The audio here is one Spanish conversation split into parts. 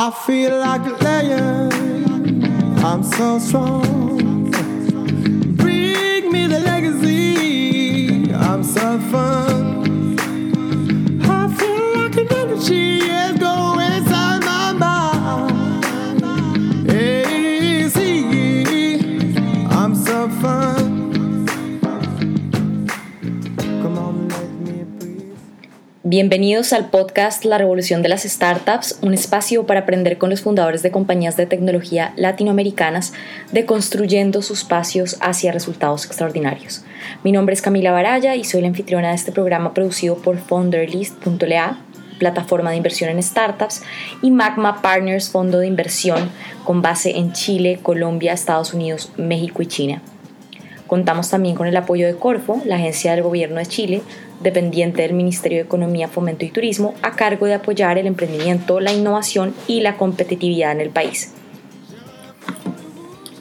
I feel like a lion. I'm so strong. Bienvenidos al podcast La Revolución de las Startups, un espacio para aprender con los fundadores de compañías de tecnología latinoamericanas de construyendo sus espacios hacia resultados extraordinarios. Mi nombre es Camila Baraya y soy la anfitriona de este programa producido por Founderlist.la, plataforma de inversión en startups, y Magma Partners, fondo de inversión con base en Chile, Colombia, Estados Unidos, México y China. Contamos también con el apoyo de Corfo, la agencia del gobierno de Chile, dependiente del Ministerio de Economía, Fomento y Turismo, a cargo de apoyar el emprendimiento, la innovación y la competitividad en el país.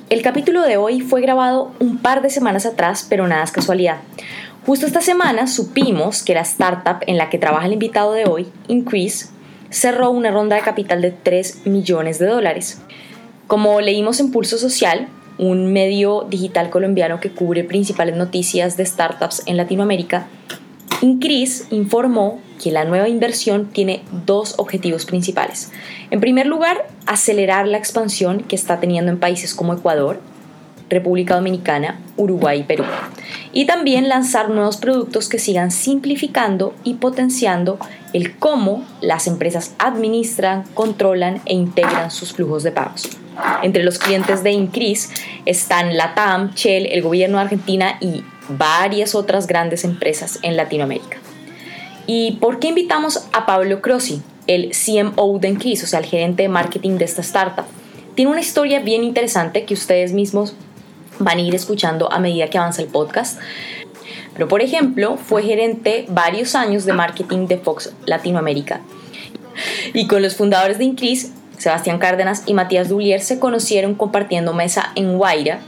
El capítulo de hoy fue grabado un par de semanas atrás, pero nada es casualidad. Justo esta semana supimos que la startup en la que trabaja el invitado de hoy, Increase, cerró una ronda de capital de 3 millones de dólares. Como leímos en Pulso Social, un medio digital colombiano que cubre principales noticias de startups en Latinoamérica, Increase informó que la nueva inversión tiene dos objetivos principales. En primer lugar, acelerar la expansión que está teniendo en países como Ecuador, República Dominicana, Uruguay y Perú. Y también lanzar nuevos productos que sigan simplificando y potenciando el cómo las empresas administran, controlan e integran sus flujos de pagos. Entre los clientes de Increase están Latam, Shell, el gobierno de Argentina y varias otras grandes empresas en Latinoamérica. ¿Y por qué invitamos a Pablo Crossi, el CMO de Increase, o sea, el gerente de marketing de esta startup? Tiene una historia bien interesante que ustedes mismos van a ir escuchando a medida que avanza el podcast. Pero, por ejemplo, fue gerente varios años de marketing de Fox Latinoamérica. Y con los fundadores de Increase, Sebastián Cárdenas y Matías Dulier, se conocieron compartiendo mesa en Guaira,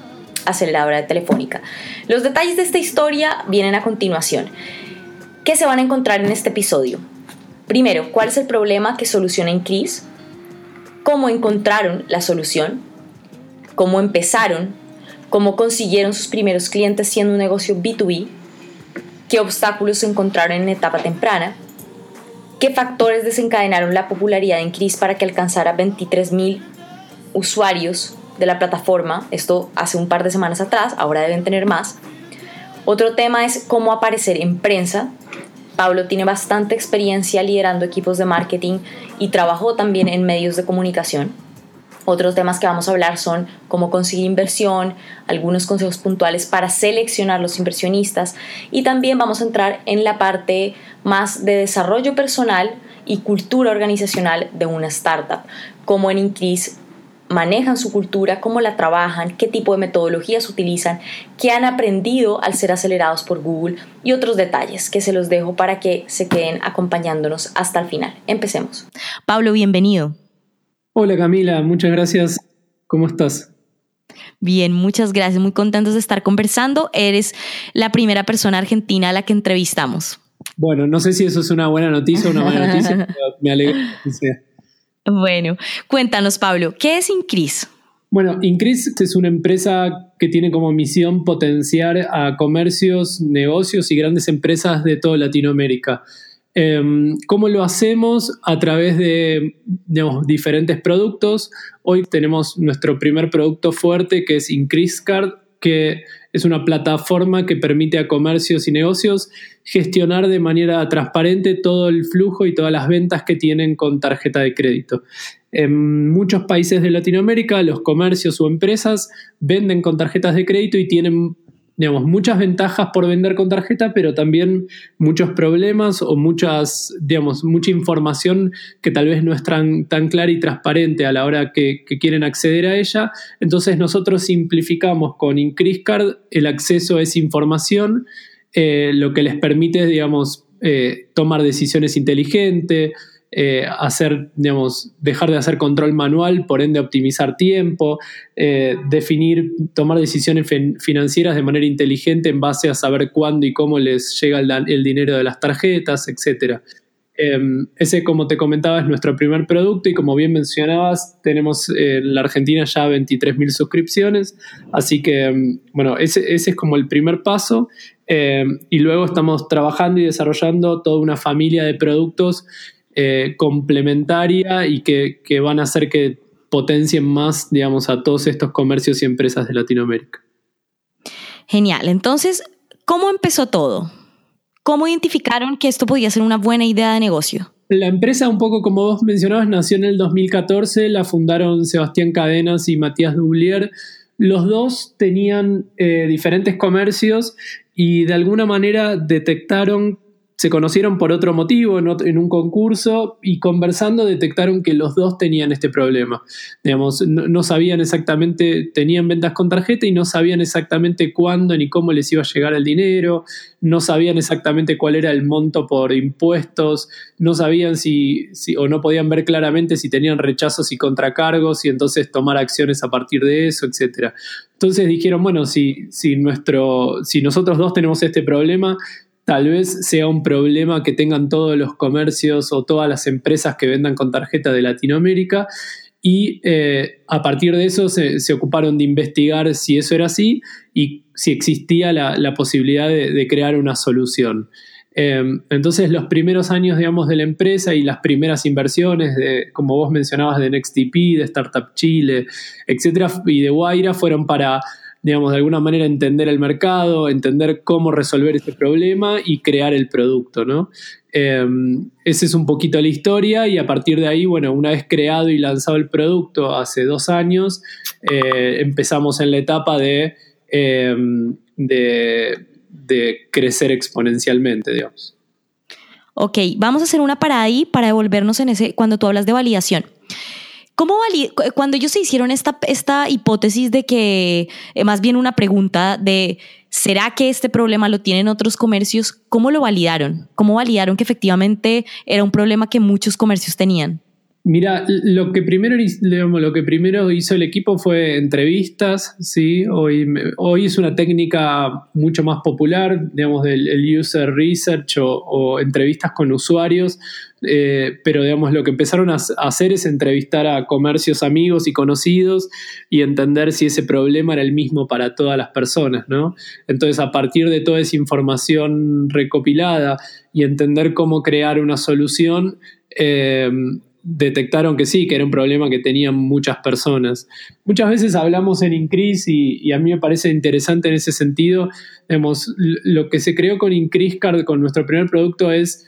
aceleradora Telefónica. Los detalles de esta historia vienen a continuación. ¿Qué se van a encontrar en este episodio? Primero, ¿cuál es el problema que soluciona Increase? ¿Cómo encontraron la solución? ¿Cómo empezaron? ¿Cómo consiguieron sus primeros clientes siendo un negocio B2B? ¿Qué obstáculos encontraron en etapa temprana? ¿Qué factores desencadenaron la popularidad de Increase para que alcanzara 23.000 usuarios de la plataforma? Esto hace un par de semanas atrás, ahora deben tener más. Otro tema es cómo aparecer en prensa. Pablo tiene bastante experiencia liderando equipos de marketing y trabajó también en medios de comunicación. Otros temas que vamos a hablar son cómo conseguir inversión, algunos consejos puntuales para seleccionar los inversionistas y también vamos a entrar en la parte más de desarrollo personal y cultura organizacional de una startup, cómo en Increase manejan su cultura, cómo la trabajan, qué tipo de metodologías utilizan, qué han aprendido al ser acelerados por Google y otros detalles que se los dejo para que se queden acompañándonos hasta el final. Empecemos. Pablo, bienvenido. Hola Camila, muchas gracias. ¿Cómo estás? Bien, muchas gracias. Muy contentos de estar conversando. Eres la primera persona argentina a la que entrevistamos. Bueno, no sé si eso es una buena noticia o una mala noticia, pero me alegra que sea. Bueno, cuéntanos, Pablo, ¿qué es Increase? Bueno, Increase es una empresa que tiene como misión potenciar a comercios, negocios y grandes empresas de toda Latinoamérica. Em, ¿Cómo lo hacemos? A través de diferentes productos. Hoy tenemos nuestro primer producto fuerte que es Increase Card, que es una plataforma que permite a comercios y negocios gestionar de manera transparente todo el flujo y todas las ventas que tienen con tarjeta de crédito. En muchos países de Latinoamérica, los comercios o empresas venden con tarjetas de crédito y tienen digamos, muchas ventajas por vender con tarjeta, pero también muchos problemas o muchas, digamos, mucha información que tal vez no es tan, tan clara y transparente a la hora que, quieren acceder a ella. Entonces nosotros simplificamos con Increase Card el acceso a esa información, eh, lo que les permite, digamos, eh, tomar decisiones inteligentes, eh, hacer, digamos, dejar de hacer control manual, por ende optimizar tiempo, eh, definir, tomar decisiones financieras de manera inteligente en base a saber cuándo y cómo les llega el, dinero de las tarjetas, etc. Em, ese, como te comentaba, es nuestro primer producto y como bien mencionabas, tenemos en la Argentina ya 23.000 suscripciones, así que, em, bueno, ese, es como el primer paso em, y luego estamos trabajando y desarrollando toda una familia de productos eh, complementaria y que, que van a hacer que potencien más, digamos, a todos estos comercios y empresas de Latinoamérica. Genial, entonces, ¿cómo empezó todo? ¿Cómo identificaron que esto podía ser una buena idea de negocio? La empresa, un poco como vos mencionabas, nació en el 2014, la fundaron Sebastián Cadenas y Matías Dublier. Los dos tenían eh, diferentes comercios y de alguna manera detectaron se conocieron por otro motivo en, un concurso y conversando detectaron que los dos tenían este problema. Digamos, no, sabían exactamente, tenían ventas con tarjeta y no sabían exactamente cuándo ni cómo les iba a llegar el dinero, no sabían exactamente cuál era el monto por impuestos, no sabían si, si o no podían ver claramente si tenían rechazos y contracargos y entonces tomar acciones a partir de eso, etc. Entonces dijeron, bueno, si, si, nuestro, si nosotros dos tenemos este problema, tal vez sea un problema que tengan todos los comercios o todas las empresas que vendan con tarjeta de Latinoamérica. Y eh, a partir de eso se, ocuparon de investigar si eso era así y si existía la, posibilidad de, crear una solución. Em, entonces los primeros años, digamos, de la empresa y las primeras inversiones, de, como vos mencionabas, de NextTP, de Startup Chile, etcétera, y de Guaira fueron para digamos, de alguna manera entender el mercado, entender cómo resolver este problema y crear el producto, ¿no? Em, esa es un poquito la historia y a partir de ahí, bueno, una vez creado y lanzado el producto hace dos años, eh, empezamos en la etapa de, em, de, de crecer exponencialmente, digamos. Ok, vamos a hacer una parada ahí para devolvernos en ese, cuando tú hablas de validación. ¿Cómo cuando ellos se hicieron esta, esta hipótesis de que, eh, más bien una pregunta de, ¿será que este problema lo tienen otros comercios? ¿Cómo lo validaron? ¿Cómo validaron que efectivamente era un problema que muchos comercios tenían? Mira, lo que primero, lo que primero hizo el equipo fue entrevistas, ¿sí? Hoy, hoy es una técnica mucho más popular, digamos, del user research o, entrevistas con usuarios, eh, pero digamos, lo que empezaron a hacer es entrevistar a comercios amigos y conocidos y entender si ese problema era el mismo para todas las personas, ¿no? Entonces, a partir de toda esa información recopilada y entender cómo crear una solución, eh, detectaron que sí, que era un problema que tenían muchas personas. Muchas veces hablamos en Increase y, a mí me parece interesante en ese sentido. lo que se creó con Card, con nuestro primer producto, es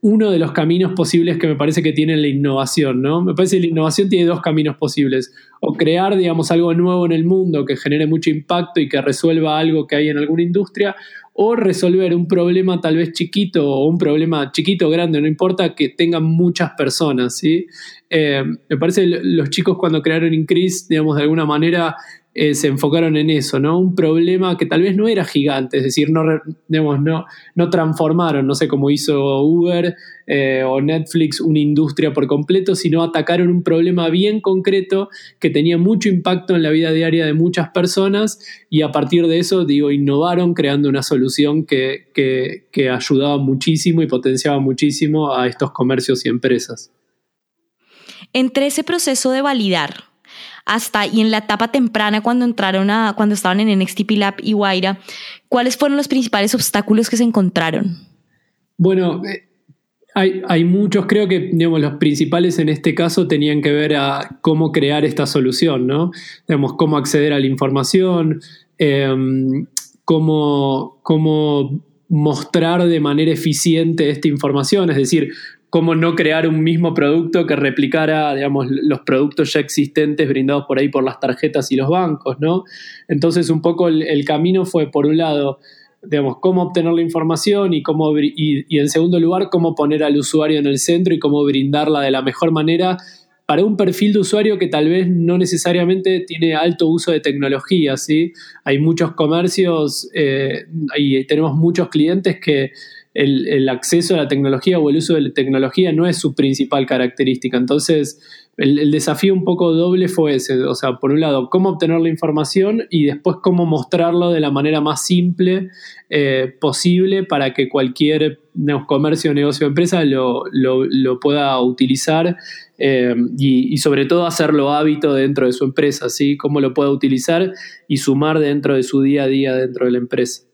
uno de los caminos posibles que me parece que tiene la innovación, ¿no? Me parece que la innovación tiene dos caminos posibles. O crear, digamos, algo nuevo en el mundo que genere mucho impacto y que resuelva algo que hay en alguna industria, o resolver un problema tal vez chiquito o un problema chiquito grande, no importa que tengan muchas personas, ¿sí? Eh, me parece que los chicos cuando crearon Increase, digamos, de alguna manera eh, se enfocaron en eso, ¿no? Un problema que tal vez no era gigante, es decir, no, no, no transformaron, no sé cómo hizo Uber eh, o Netflix, una industria por completo, sino atacaron un problema bien concreto que tenía mucho impacto en la vida diaria de muchas personas y a partir de eso, digo, innovaron creando una solución que, que ayudaba muchísimo y potenciaba muchísimo a estos comercios y empresas. Entre ese proceso de validar, hasta y en la etapa temprana cuando entraron a, cuando estaban en NXTP Lab y Guaira, ¿cuáles fueron los principales obstáculos que se encontraron? Bueno, eh, hay, hay, muchos, creo que digamos, los principales en este caso tenían que ver a cómo crear esta solución, ¿no? Digamos, cómo acceder a la información, em, cómo, cómo mostrar de manera eficiente esta información, es decir, cómo no crear un mismo producto que replicara, digamos, los productos ya existentes brindados por ahí por las tarjetas y los bancos, ¿no? Entonces, un poco el, camino fue, por un lado, digamos, cómo obtener la información y, cómo, y, en segundo lugar, cómo poner al usuario en el centro y cómo brindarla de la mejor manera para un perfil de usuario que tal vez no necesariamente tiene alto uso de tecnología, ¿sí? Hay muchos comercios eh, y tenemos muchos clientes que el, acceso a la tecnología o el uso de la tecnología no es su principal característica. Entonces, el, desafío un poco doble fue ese, o sea, por un lado, cómo obtener la información y después cómo mostrarlo de la manera más simple eh, posible para que cualquier comercio, negocio empresa lo, pueda utilizar eh, y, sobre todo hacerlo hábito dentro de su empresa, ¿sí? Cómo lo pueda utilizar y sumar dentro de su día a día dentro de la empresa.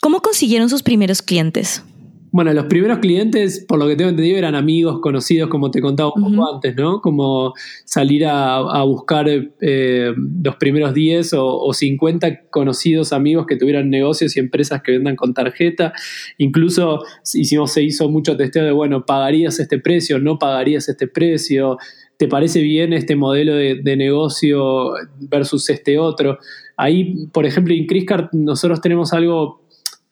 ¿Cómo consiguieron sus primeros clientes? Bueno, los primeros clientes, por lo que tengo entendido, eran amigos, conocidos, como te contaba un poco antes, ¿no? Como salir a, buscar eh, los primeros 10 o, 50 conocidos amigos que tuvieran negocios y empresas que vendan con tarjeta. Incluso hicimos, se hizo mucho testeo de, bueno, ¿pagarías este precio? ¿No pagarías este precio? ¿Te parece bien este modelo de, de negocio versus este otro? Ahí, por ejemplo, en Criscard nosotros tenemos algo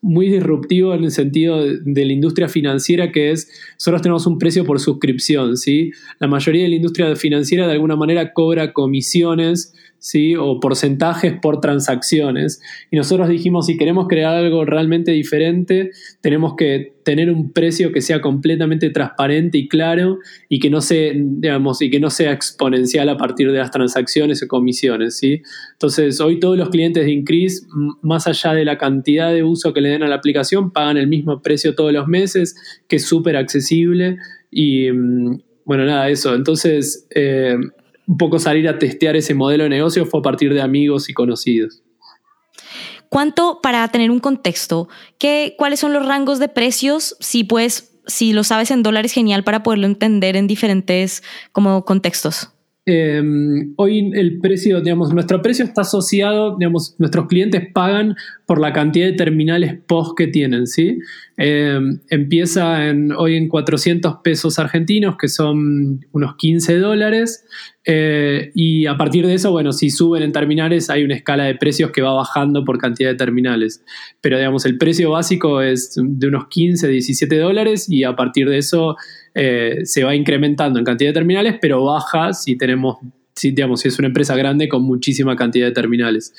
muy disruptivo en el sentido de, la industria financiera, que es, nosotros tenemos un precio por suscripción, ¿sí? La mayoría de la industria financiera de alguna manera cobra comisiones ¿sí? o porcentajes por transacciones. Y nosotros dijimos, si queremos crear algo realmente diferente, tenemos que tener un precio que sea completamente transparente y claro y que no, sea, digamos, y que no sea exponencial a partir de las transacciones o comisiones. ¿sí? Entonces, hoy todos los clientes de Increase, más allá de la cantidad de uso que le den a la aplicación, pagan el mismo precio todos los meses, que es súper accesible. Y mm, bueno, nada, eso. Entonces, eh, un poco salir a testear ese modelo de negocio fue a partir de amigos y conocidos. ¿Cuánto, para tener un contexto, ¿qué, cuáles son los rangos de precios? Si puedes, si lo sabes en dólares, genial para poderlo entender en diferentes como contextos. Em, hoy el precio, digamos, nuestro precio está asociado, digamos, nuestros clientes pagan por la cantidad de terminales POS que tienen, ¿sí? Em, empieza hoy en 400 pesos argentinos, que son unos 15 dólares, eh, y a partir de eso, bueno, si suben en terminales hay una escala de precios que va bajando por cantidad de terminales, pero digamos, el precio básico es de unos 15, 17 dólares y a partir de eso eh, se va incrementando en cantidad de terminales, pero baja si tenemos, si, digamos, si es una empresa grande con muchísima cantidad de terminales.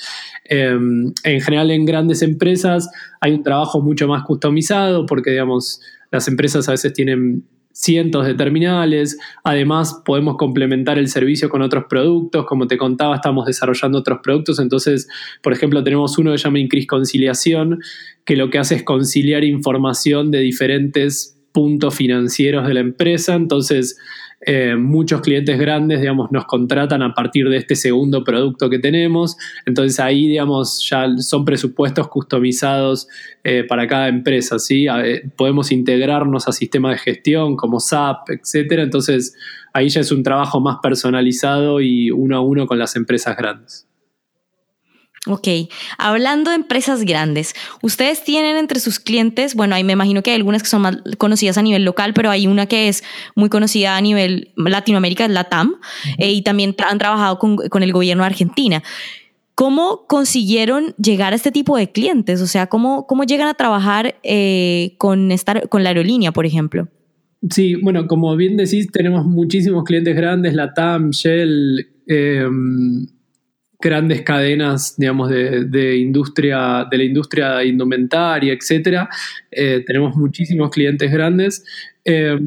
Em, en general, en grandes empresas hay un trabajo mucho más customizado porque, digamos, las empresas a veces tienen cientos de terminales. Además, podemos complementar el servicio con otros productos. Como te contaba, estamos desarrollando otros productos. Entonces, por ejemplo, tenemos uno que se llama Increase Conciliación, que lo que hace es conciliar información de diferentes puntos financieros de la empresa. Entonces, eh, muchos clientes grandes, digamos, nos contratan a partir de este segundo producto que tenemos. Entonces ahí, digamos, ya son presupuestos customizados eh, para cada empresa, ¿sí? podemos integrarnos a sistemas de gestión como SAP, etcétera. Entonces ahí ya es un trabajo más personalizado y uno a uno con las empresas grandes. Ok, hablando de empresas grandes, ustedes tienen entre sus clientes, bueno, ahí me imagino que hay algunas que son más conocidas a nivel local, pero hay una que es muy conocida a nivel Latinoamérica, es la TAM, eh, y también han trabajado con, el gobierno de Argentina. ¿Cómo consiguieron llegar a este tipo de clientes? O sea, ¿cómo, cómo llegan a trabajar eh, con, esta, con la aerolínea, por ejemplo? Sí, bueno, como bien decís, tenemos muchísimos clientes grandes, la TAM, Shell, eh, grandes cadenas, digamos, de, industria, de la industria indumentaria, etcétera. Eh, tenemos muchísimos clientes grandes. Eh,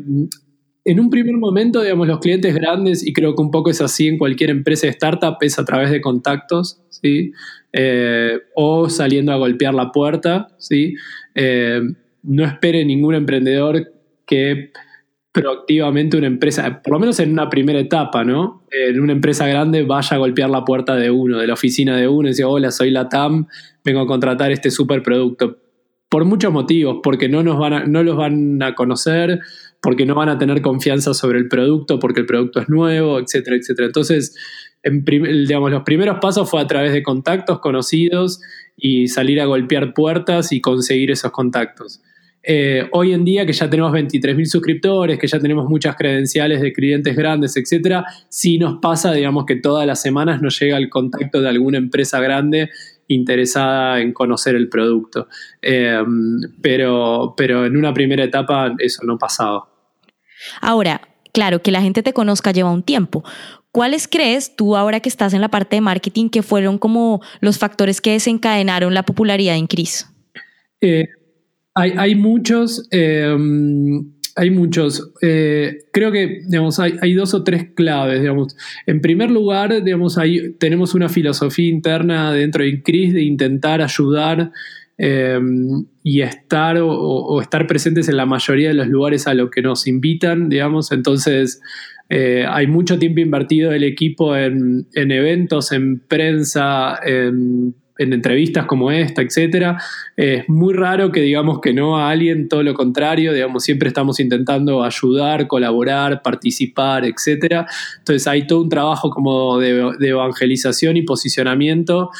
en un primer momento, digamos, los clientes grandes, y creo que un poco es así en cualquier empresa de startup, es a través de contactos, ¿sí? Eh, o saliendo a golpear la puerta, ¿sí? no espere ningún emprendedor que proactivamente una empresa, por lo menos en una primera etapa, ¿no? En una empresa grande vaya a golpear la puerta de uno, de la oficina de uno, y dice, hola, soy la TAM, vengo a contratar este super producto. Por muchos motivos, porque no, nos van a, no los van a conocer, porque no van a tener confianza sobre el producto, porque el producto es nuevo, etcétera, etcétera. Entonces, en digamos, los primeros pasos fue a través de contactos conocidos y salir a golpear puertas y conseguir esos contactos. Eh, hoy en día, que ya tenemos 23.000 suscriptores, que ya tenemos muchas credenciales de clientes grandes, etcétera, sí nos pasa, digamos, que todas las semanas nos llega el contacto de alguna empresa grande interesada en conocer el producto. Eh, pero, pero en una primera etapa eso no pasaba. Ahora, claro, que la gente te conozca lleva un tiempo. ¿Cuáles crees tú ahora que estás en la parte de marketing que fueron como los factores que desencadenaron la popularidad en Cris? Eh, hay, muchos. Em, hay muchos. Eh, creo que digamos, hay, dos o tres claves. Digamos. En primer lugar, digamos, tenemos una filosofía interna dentro de INCRIS de intentar ayudar em, y estar o, estar presentes en la mayoría de los lugares a los que nos invitan, digamos. Entonces, eh, hay mucho tiempo invertido el equipo en eventos, en prensa, en en entrevistas como esta, etcétera. Es muy raro que digamos que no a alguien, todo lo contrario, digamos, siempre estamos intentando ayudar, colaborar, participar, etcétera. Entonces hay todo un trabajo como de, evangelización y posicionamiento.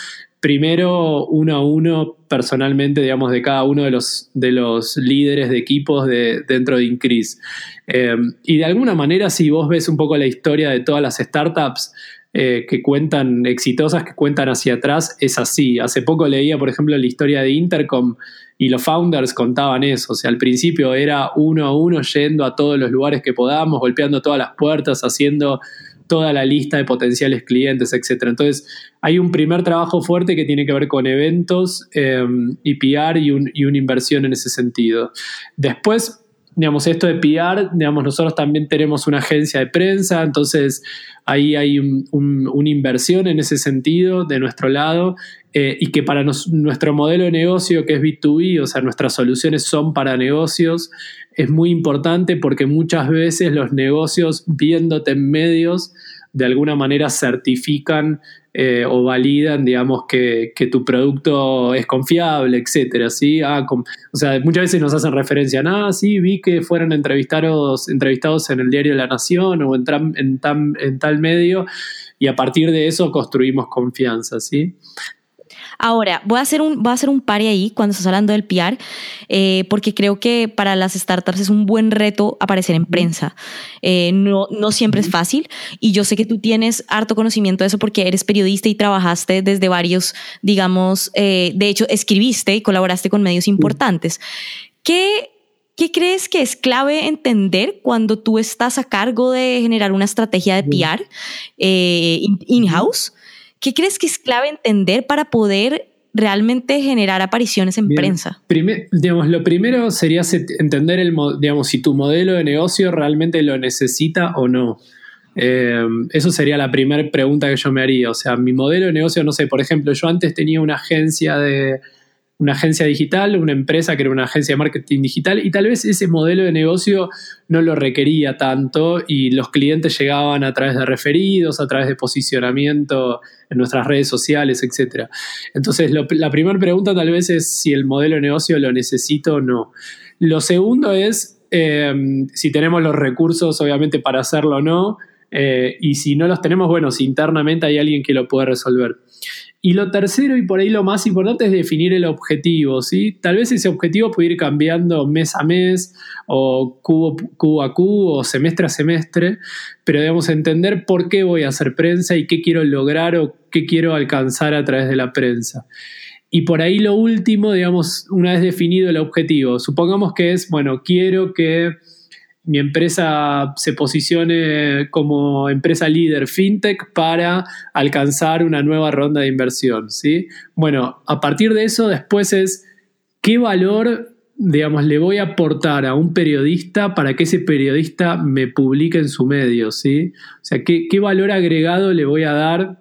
Primero, uno a uno, personalmente, digamos, de cada uno de los, de los líderes de equipos de, dentro de Increase. Eh, y de alguna manera, si vos ves un poco la historia de todas las startups, eh, que cuentan, exitosas que cuentan hacia atrás, es así. Hace poco leía, por ejemplo, la historia de Intercom y los founders contaban eso. O sea, al principio era uno a uno yendo a todos los lugares que podamos, golpeando todas las puertas, haciendo toda la lista de potenciales clientes, etc. Entonces, hay un primer trabajo fuerte que tiene que ver con eventos eh, y PR y, y una inversión en ese sentido. Después, digamos, esto de PR, digamos, nosotros también tenemos una agencia de prensa, entonces ahí hay una inversión en ese sentido de nuestro lado eh, y que para nuestro modelo de negocio que es B2B, o sea, nuestras soluciones son para negocios, es muy importante porque muchas veces los negocios viéndote en medios de alguna manera certifican eh, o validan, digamos, que, tu producto es confiable, etcétera, ¿sí? Ah, o sea, muchas veces nos hacen referencia a, ah, sí, vi que fueron entrevistados, entrevistados en el diario La Nación o en, en, en tal medio, y a partir de eso construimos confianza, ¿sí? Ahora, voy a hacer un, voy a hacer un pari ahí cuando estás hablando del PR, eh, porque creo que para las startups es un buen reto aparecer en prensa. Eh, no, no siempre es fácil y yo sé que tú tienes harto conocimiento de eso porque eres periodista y trabajaste desde varios, digamos, eh, de hecho, escribiste y colaboraste con medios importantes. ¿Qué ¿Qué crees que es clave entender cuando tú estás a cargo de generar una estrategia de PR in-house? ¿Qué crees que es clave entender para poder realmente generar apariciones en prensa? digamos, lo primero sería entender el, digamos, si tu modelo de negocio realmente lo necesita o no. Eh, eso sería la primera pregunta que yo me haría. O sea, mi modelo de negocio, no sé, por ejemplo, yo antes tenía una agencia de, una agencia digital, una empresa que era una agencia de marketing digital y tal vez ese modelo de negocio no lo requería tanto y los clientes llegaban a través de referidos, a través de posicionamiento en nuestras redes sociales, etc. Entonces, la primera pregunta tal vez es si el modelo de negocio lo necesito o no. Lo segundo es em, si tenemos los recursos, obviamente, para hacerlo o no. Eh, y si no los tenemos, bueno, si internamente hay alguien que lo puede resolver. Y lo tercero y por ahí lo más importante es definir el objetivo, ¿sí? Tal vez ese objetivo puede ir cambiando mes a mes o cubo, a cubo o semestre a semestre, pero debemos entender por qué voy a hacer prensa y qué quiero lograr o qué quiero alcanzar a través de la prensa. Y por ahí lo último, digamos, una vez definido el objetivo, supongamos que es, bueno, quiero que mi empresa se posicione como empresa líder fintech para alcanzar una nueva ronda de inversión, ¿sí? Bueno, a partir de eso después es qué valor, digamos, le voy a aportar a un periodista para que ese periodista me publique en su medio, ¿sí? O sea, qué, qué valor agregado le voy a dar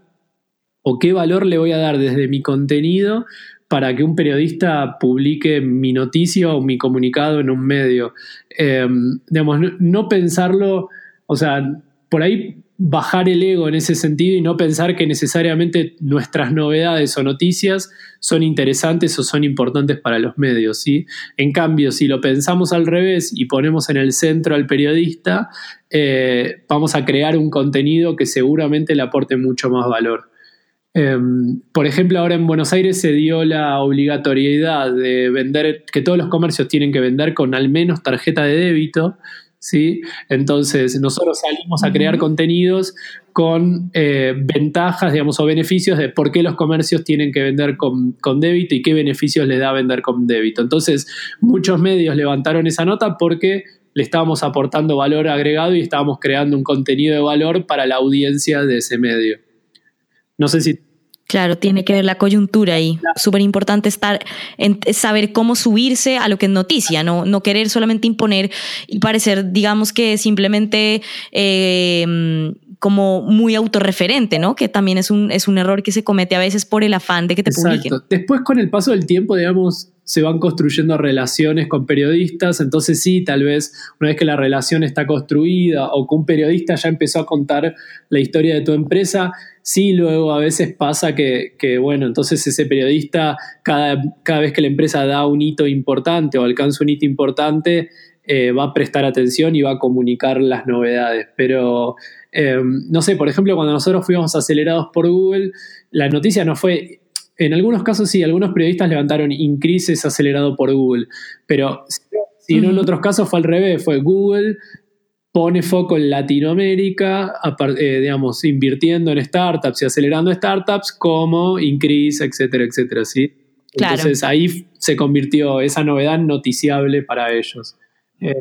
o qué valor le voy a dar desde mi contenido para que un periodista publique mi noticia o mi comunicado en un medio. Eh, digamos, no, pensarlo, o sea, por ahí bajar el ego en ese sentido y no pensar que necesariamente nuestras novedades o noticias son interesantes o son importantes para los medios. ¿sí? En cambio, si lo pensamos al revés y ponemos en el centro al periodista, eh, vamos a crear un contenido que seguramente le aporte mucho más valor. Em, por ejemplo, ahora en Buenos Aires se dio la obligatoriedad de vender, que todos los comercios tienen que vender con al menos tarjeta de débito. ¿sí? Entonces, nosotros salimos a crear contenidos con eh, ventajas, digamos, o beneficios de por qué los comercios tienen que vender con, con, débito y qué beneficios les da vender con débito. Entonces, muchos medios levantaron esa nota porque le estábamos aportando valor agregado y estábamos creando un contenido de valor para la audiencia de ese medio. No sé si Claro, tiene que ver la coyuntura ahí. Súper importante estar en, saber cómo subirse a lo que es noticia, no, no querer solamente imponer y parecer, digamos que simplemente eh, como muy autorreferente, ¿no? Que también es un, es un error que se comete a veces por el afán de que te Exacto. Después, con el paso del tiempo, digamos, se van construyendo relaciones con periodistas, entonces sí, tal vez una vez que la relación está construida o que un periodista ya empezó a contar la historia de tu empresa, sí, luego a veces pasa que, bueno, entonces ese periodista, cada, cada, vez que la empresa da un hito importante o alcanza un hito importante, eh, va a prestar atención y va a comunicar las novedades, pero... Eh, no sé, por ejemplo, cuando nosotros fuimos acelerados por Google, la noticia no fue en algunos casos sí, algunos periodistas levantaron Increase es acelerado por Google, pero si no en otros casos fue al revés, fue Google pone foco en Latinoamérica, eh, digamos, invirtiendo en startups y acelerando startups como Increase, etcétera, etcétera, ¿sí? Entonces ahí se convirtió esa novedad noticiable para ellos. Eh,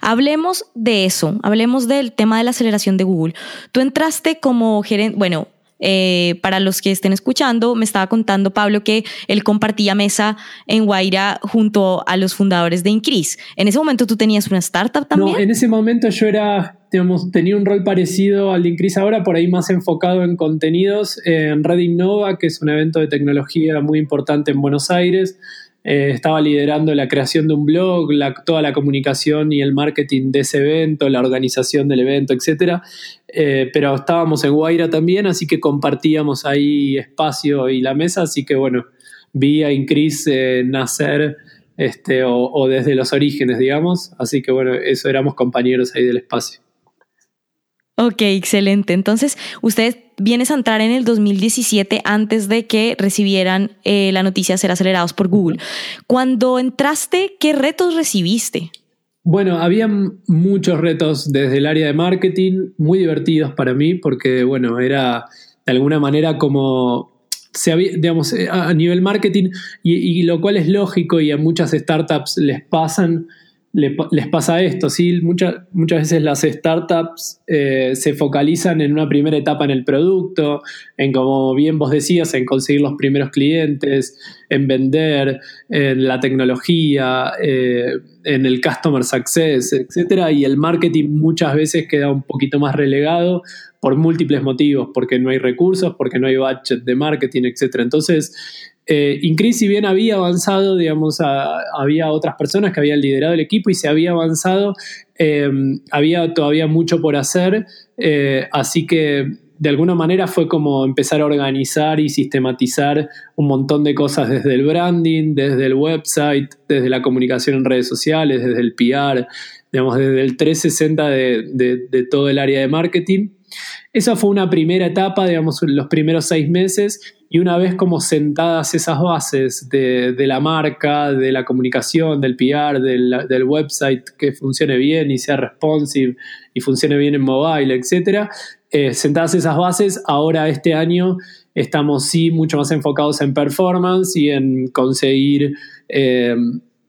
hablemos de eso, hablemos del tema de la aceleración de Google. Tú entraste como gerente, bueno, eh, para los que estén escuchando, me estaba contando Pablo que él compartía mesa en Guaira junto a los fundadores de Increase. ¿En ese momento tú tenías una startup también? No, en ese momento yo era, digamos, tenía un rol parecido al de Increase ahora, por ahí más enfocado en contenidos en Red Innova, que es un evento de tecnología muy importante en Buenos Aires. Eh, estaba liderando la creación de un blog, toda la comunicación y el marketing de ese evento, la organización del evento, etc. Eh, pero estábamos en Guaira también, así que compartíamos ahí espacio y la mesa, así que bueno, vi a Incris nacer este, o, desde los orígenes, digamos, así que bueno, eso éramos compañeros ahí del espacio. Ok, excelente. Entonces, ustedes vienes a entrar en el 2017 antes de que recibieran eh, la noticia de ser acelerados por Google. Cuando entraste, ¿qué retos recibiste? Bueno, había muchos retos desde el área de marketing, muy divertidos para mí, porque bueno, era de alguna manera como se había, digamos, a nivel marketing, y, lo cual es lógico y a muchas startups les pasan, les pasa esto, ¿sí? muchas veces las startups eh, se focalizan en una primera etapa en el producto, en como bien vos decías, en conseguir los primeros clientes, en vender, en la tecnología, eh, en el customer success, etc. Y el marketing muchas veces queda un poquito más relegado por múltiples motivos, porque no hay recursos, porque no hay budget de marketing, etc. Entonces, eh, si bien había avanzado, digamos, había otras personas que habían liderado el equipo y se había avanzado, em, había todavía mucho por hacer, eh, así que de alguna manera fue como empezar a organizar y sistematizar un montón de cosas desde el branding, desde el website, desde la comunicación en redes sociales, desde el PR, digamos, desde el 360 de, de todo el área de marketing. Esa fue una primera etapa, digamos, los primeros seis meses y una vez como sentadas esas bases de, la marca, de la comunicación, del PR, del, website que funcione bien y sea responsive y funcione bien en mobile, etc. Eh, sentadas esas bases, ahora este año estamos sí mucho más enfocados en performance y en conseguir eh,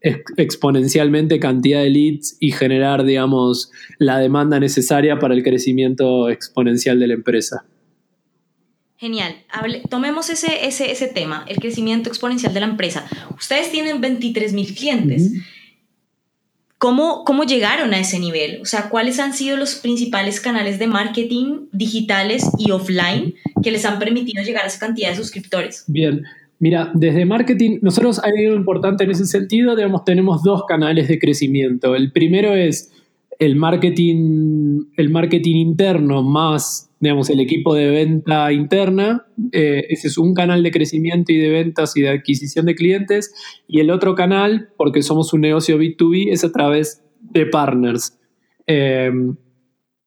exponencialmente cantidad de leads y generar, digamos, la demanda necesaria para el crecimiento exponencial de la empresa. Genial. tomemos ese, ese, ese, tema, el crecimiento exponencial de la empresa. Ustedes tienen 23 mil clientes. ¿Cómo, ¿Cómo llegaron a ese nivel? O sea, ¿cuáles han sido los principales canales de marketing digitales y offline que les han permitido llegar a esa cantidad de suscriptores? Bien, Mira, desde marketing, nosotros hay algo importante en ese sentido, digamos, tenemos dos canales de crecimiento. El primero es el marketing, el marketing interno más digamos, el equipo de venta interna, eh, ese es un canal de crecimiento y de ventas y de adquisición de clientes, y el otro canal, porque somos un negocio B2B, es a través de partners. Em,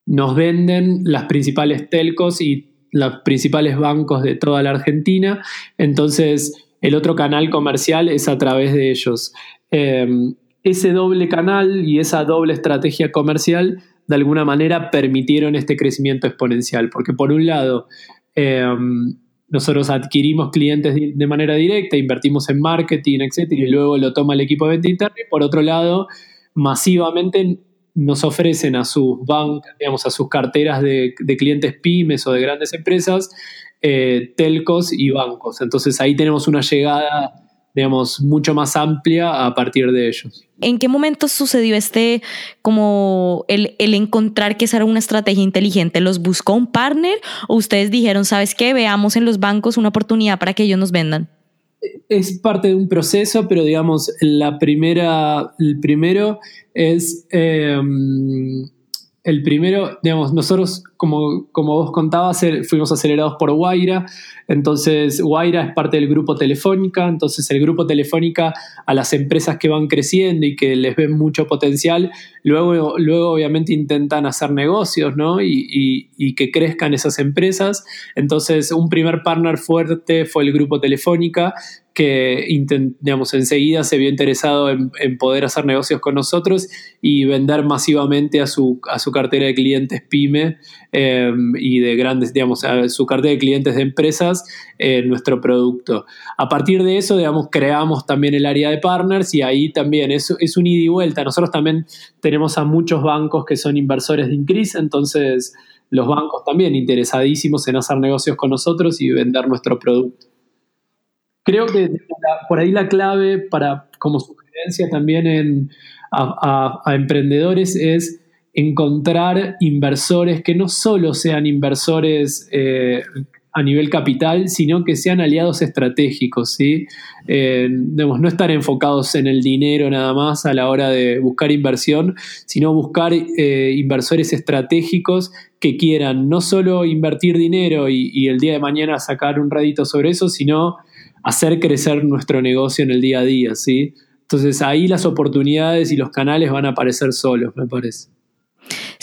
nos venden las principales telcos y los principales bancos de toda la Argentina, entonces el otro canal comercial es a través de ellos. Em, ese doble canal y esa doble estrategia comercial de alguna manera permitieron este crecimiento exponencial. Porque por un lado, em, nosotros adquirimos clientes de manera directa, invertimos en marketing, etc. y luego lo toma el equipo de venta interna. Y por otro lado, masivamente nos ofrecen a sus bancos, digamos, a sus carteras de, clientes pymes o de grandes empresas, eh, telcos y bancos. Entonces ahí tenemos una llegada digamos, mucho más amplia a partir de ellos. ¿En qué momento sucedió este, como el, el, encontrar que esa era una estrategia inteligente? ¿Los buscó un partner o ustedes dijeron, sabes qué, veamos en los bancos una oportunidad para que ellos nos vendan? Es parte de un proceso, pero digamos, la primera, el primero es... Em, el primero, digamos, nosotros, como, como vos contabas, fuimos acelerados por Guaira, entonces Guaira es parte del grupo Telefónica, entonces el grupo Telefónica a las empresas que van creciendo y que les ven mucho potencial, luego, luego obviamente intentan hacer negocios, ¿no? Y, y que crezcan esas empresas. Entonces un primer partner fuerte fue el grupo Telefónica, que digamos, enseguida se vio interesado en, poder hacer negocios con nosotros y vender masivamente a su, a su cartera de clientes pyme em, y de grandes, digamos, a su cartera de clientes de empresas eh, nuestro producto. A partir de eso, digamos, creamos también el área de partners y ahí también es, es un ida y vuelta. Nosotros también tenemos a muchos bancos que son inversores de Increase, entonces los bancos también interesadísimos en hacer negocios con nosotros y vender nuestro producto. Creo que por ahí la clave para, como sugerencia también en, a, emprendedores es encontrar inversores que no solo sean inversores eh, a nivel capital, sino que sean aliados estratégicos, ¿sí? Eh, no estar enfocados en el dinero nada más a la hora de buscar inversión, sino buscar eh, inversores estratégicos que quieran no solo invertir dinero y, y, el día de mañana sacar un rédito sobre eso, sino hacer crecer nuestro negocio en el día a día, ¿sí? Entonces ahí las oportunidades y los canales van a aparecer solos, me parece.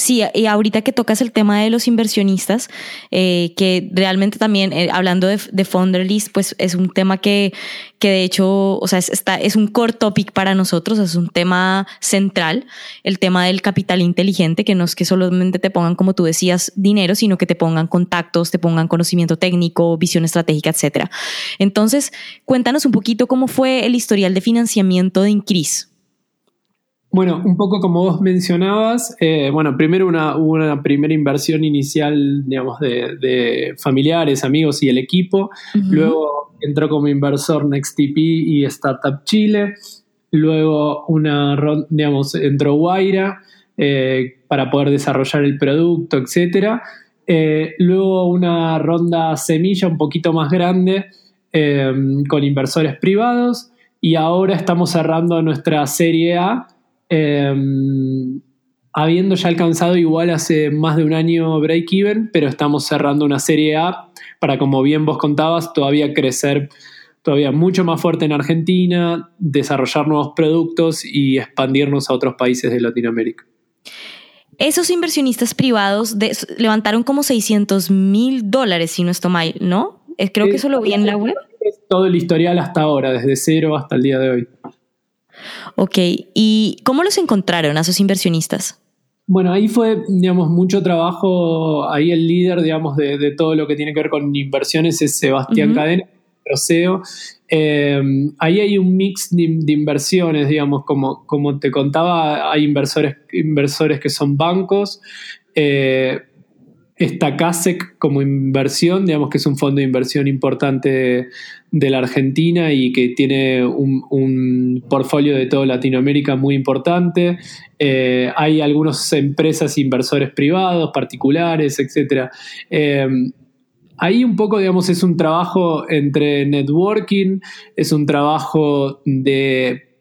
Sí, y ahorita que tocas el tema de los inversionistas, eh, que realmente también, eh, hablando de, de Founderlist, pues es un tema que, que de hecho, o sea, es, está, es un core topic para nosotros, es un tema central, el tema del capital inteligente, que no es que solamente te pongan, como tú decías, dinero, sino que te pongan contactos, te pongan conocimiento técnico, visión estratégica, etcétera. Entonces, cuéntanos un poquito cómo fue el historial de financiamiento de Increase. Bueno, un poco como vos mencionabas, eh, bueno, primero una, una primera inversión inicial, digamos, de, familiares, amigos y el equipo. Luego entró como inversor NextTP y Startup Chile. Luego una, digamos, entró Guaira eh, para poder desarrollar el producto, etc. Eh, luego una ronda semilla un poquito más grande con inversores privados. Y ahora estamos cerrando nuestra serie A Em, habiendo ya alcanzado igual hace más de un año break-even, pero estamos cerrando una serie A para, como bien vos contabas, todavía crecer todavía mucho más fuerte en Argentina, desarrollar nuevos productos y expandirnos a otros países de Latinoamérica. Esos inversionistas privados levantaron como 600 mil dólares, si no estoy mal, ¿no? Eh, creo que eso lo vi en la web. todo el historial hasta ahora, desde cero hasta el día de hoy. Ok, ¿y cómo los encontraron a esos inversionistas? Bueno, ahí fue, digamos, mucho trabajo, ahí el líder, digamos, de, todo lo que tiene que ver con inversiones es Sebastián Cadena, Roseo. Eh, ahí hay un mix de, inversiones, digamos, como, como te contaba, hay inversores, inversores que son bancos, eh, está CASEC como inversión, digamos que es un fondo de inversión importante de, la Argentina y que tiene un, portfolio de toda Latinoamérica muy importante. Eh, hay algunas empresas, inversores privados, particulares, etc. Eh, ahí un poco, digamos, es un trabajo entre networking, es un trabajo de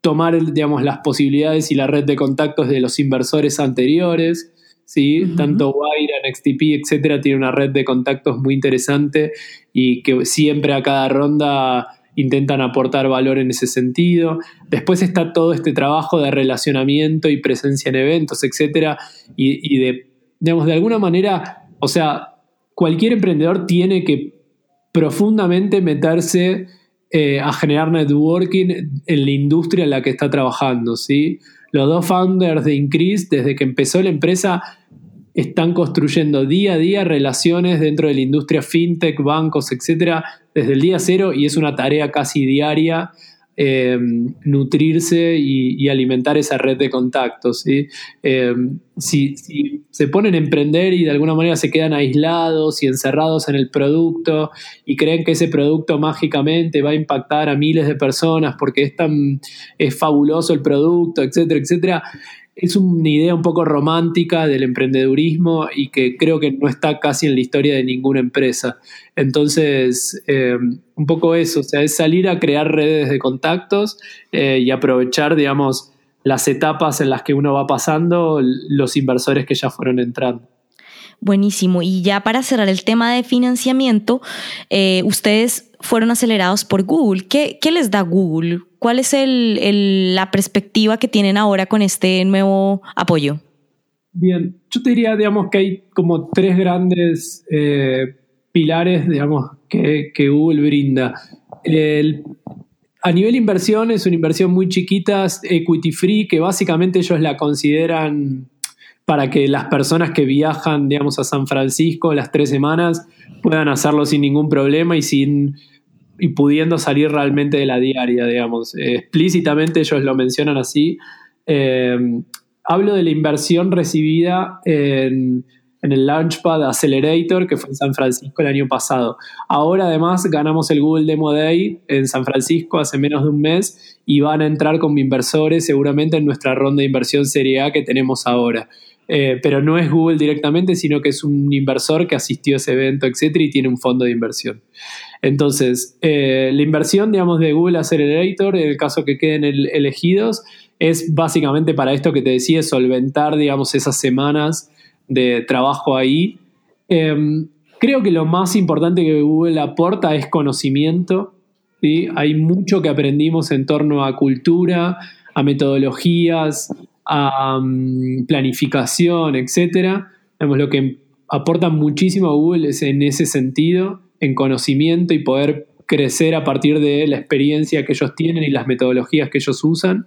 tomar, digamos, las posibilidades y la red de contactos de los inversores anteriores. ¿sí? Tanto Wire, NXTP, etcétera, tiene una red de contactos muy interesante y que siempre a cada ronda intentan aportar valor en ese sentido. Después está todo este trabajo de relacionamiento y presencia en eventos, etcétera, y, de, digamos, de alguna manera, o sea, cualquier emprendedor tiene que profundamente meterse eh, a generar networking en la industria en la que está trabajando, ¿sí? Los dos founders de Increase, desde que empezó la empresa, están construyendo día a día relaciones dentro de la industria fintech, bancos, etcétera, desde el día cero y es una tarea casi diaria eh, nutrirse y, alimentar esa red de contactos. Eh, si, se ponen a emprender y de alguna manera se quedan aislados y encerrados en el producto y creen que ese producto mágicamente va a impactar a miles de personas porque es tan es fabuloso el producto, etcétera, etcétera, es una idea un poco romántica del emprendedurismo y que creo que no está casi en la historia de ninguna empresa. Entonces, eh, un poco eso, o sea, es salir a crear redes de contactos eh, y aprovechar, digamos, las etapas en las que uno va pasando, los inversores que ya fueron entrando. Buenísimo. Y ya para cerrar el tema de financiamiento, eh, ustedes fueron acelerados por Google. ¿Qué, les da Google? ¿Cuál es la perspectiva que tienen ahora con este nuevo apoyo? Bien, yo te diría, digamos, que hay como tres grandes eh, pilares, digamos, que, Google brinda. a nivel inversión, es una inversión muy chiquita, equity free, que básicamente ellos la consideran para que las personas que viajan, digamos, a San Francisco las tres semanas puedan hacerlo sin ningún problema y sin y pudiendo salir realmente de la diaria, digamos. Eh, explícitamente ellos lo mencionan así. Eh, hablo de la inversión recibida en, el Launchpad Accelerator que fue en San Francisco el año pasado. Ahora además ganamos el Google Demo Day en San Francisco hace menos de un mes y van a entrar como inversores seguramente en nuestra ronda de inversión Serie A que tenemos ahora. Eh, pero no es Google directamente, sino que es un inversor que asistió a ese evento, etcétera, y tiene un fondo de inversión. Entonces, eh, la inversión, digamos, de Google Accelerator, en el caso que queden elegidos, es básicamente para esto que te decía, solventar, digamos, esas semanas de trabajo ahí. Em, creo que lo más importante que Google aporta es conocimiento. ¿sí? Hay mucho que aprendimos en torno a cultura, a metodologías, planificación, etcétera. Lo que aporta muchísimo a Google es en ese sentido, en conocimiento y poder crecer a partir de la experiencia que ellos tienen y las metodologías que ellos usan.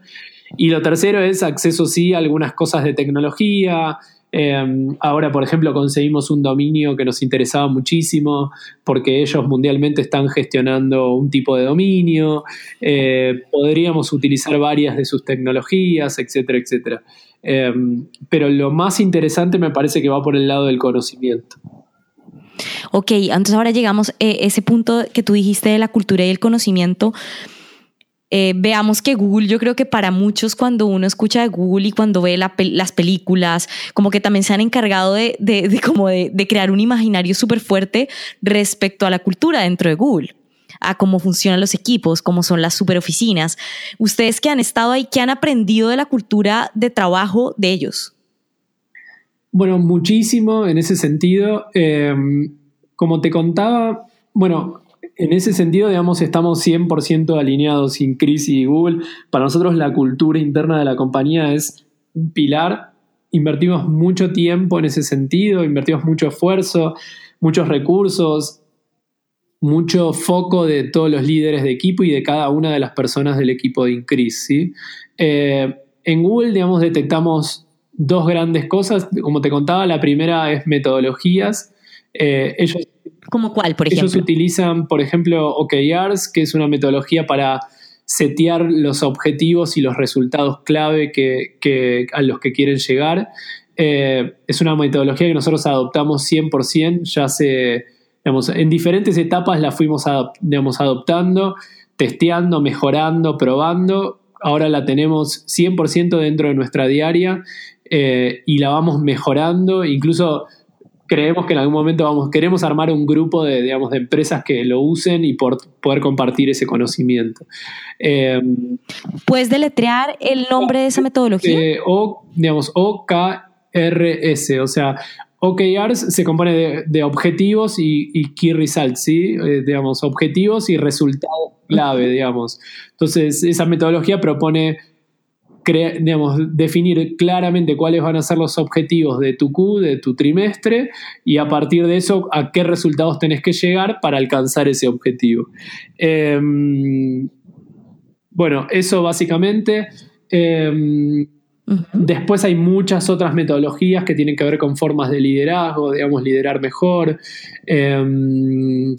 Y lo tercero es acceso, sí, a algunas cosas de tecnología, Em, ahora, por ejemplo, conseguimos un dominio que nos interesaba muchísimo porque ellos mundialmente están gestionando un tipo de dominio. Eh, podríamos utilizar varias de sus tecnologías, etcétera, etcétera. Em, pero lo más interesante me parece que va por el lado del conocimiento. Ok, entonces ahora llegamos a eh, ese punto que tú dijiste de la cultura y el conocimiento. Eh, veamos que Google, yo creo que para muchos cuando uno escucha de Google y cuando ve las películas, como que también se han encargado de, como de, crear un imaginario súper fuerte respecto a la cultura dentro de Google a cómo funcionan los equipos, cómo son las super oficinas. Ustedes que han estado ahí, ¿qué han aprendido de la cultura de trabajo de ellos? Bueno, muchísimo en ese sentido. Em, como te contaba, bueno, en ese sentido, digamos, estamos 100% alineados sin Chris y Google. Para nosotros la cultura interna de la compañía es un pilar. Invertimos mucho tiempo en ese sentido, invertimos mucho esfuerzo, muchos recursos, mucho foco de todos los líderes de equipo y de cada una de las personas del equipo de Increase. ¿sí? Eh, en Google, digamos, detectamos dos grandes cosas. Como te contaba, la primera es metodologías. Eh, ellos ¿Como cuál, por ejemplo? Ellos utilizan, por ejemplo, OKRs, que es una metodología para setear los objetivos y los resultados clave que, a los que quieren llegar. Eh, es una metodología que nosotros adoptamos 100%, ya se, digamos, en diferentes etapas la fuimos adoptando, testeando, mejorando, probando. Ahora la tenemos 100% dentro de nuestra diaria eh, y la vamos mejorando, incluso creemos que en algún momento vamos, queremos armar un grupo de, digamos, de empresas que lo usen y por, poder compartir ese conocimiento. Em, ¿Puedes deletrear el nombre de esa metodología? Eh, o, digamos, OKRS, o sea, OKRs se compone de, objetivos y, key results, ¿sí? Eh, digamos, objetivos y resultados clave, digamos. Entonces, esa metodología propone definir claramente cuáles van a ser los objetivos de tu Q, de tu trimestre, y a partir de eso, a qué resultados tenés que llegar para alcanzar ese objetivo. Em, bueno, eso básicamente. Em, después hay muchas otras metodologías que tienen que ver con formas de liderazgo, digamos, liderar mejor. Em,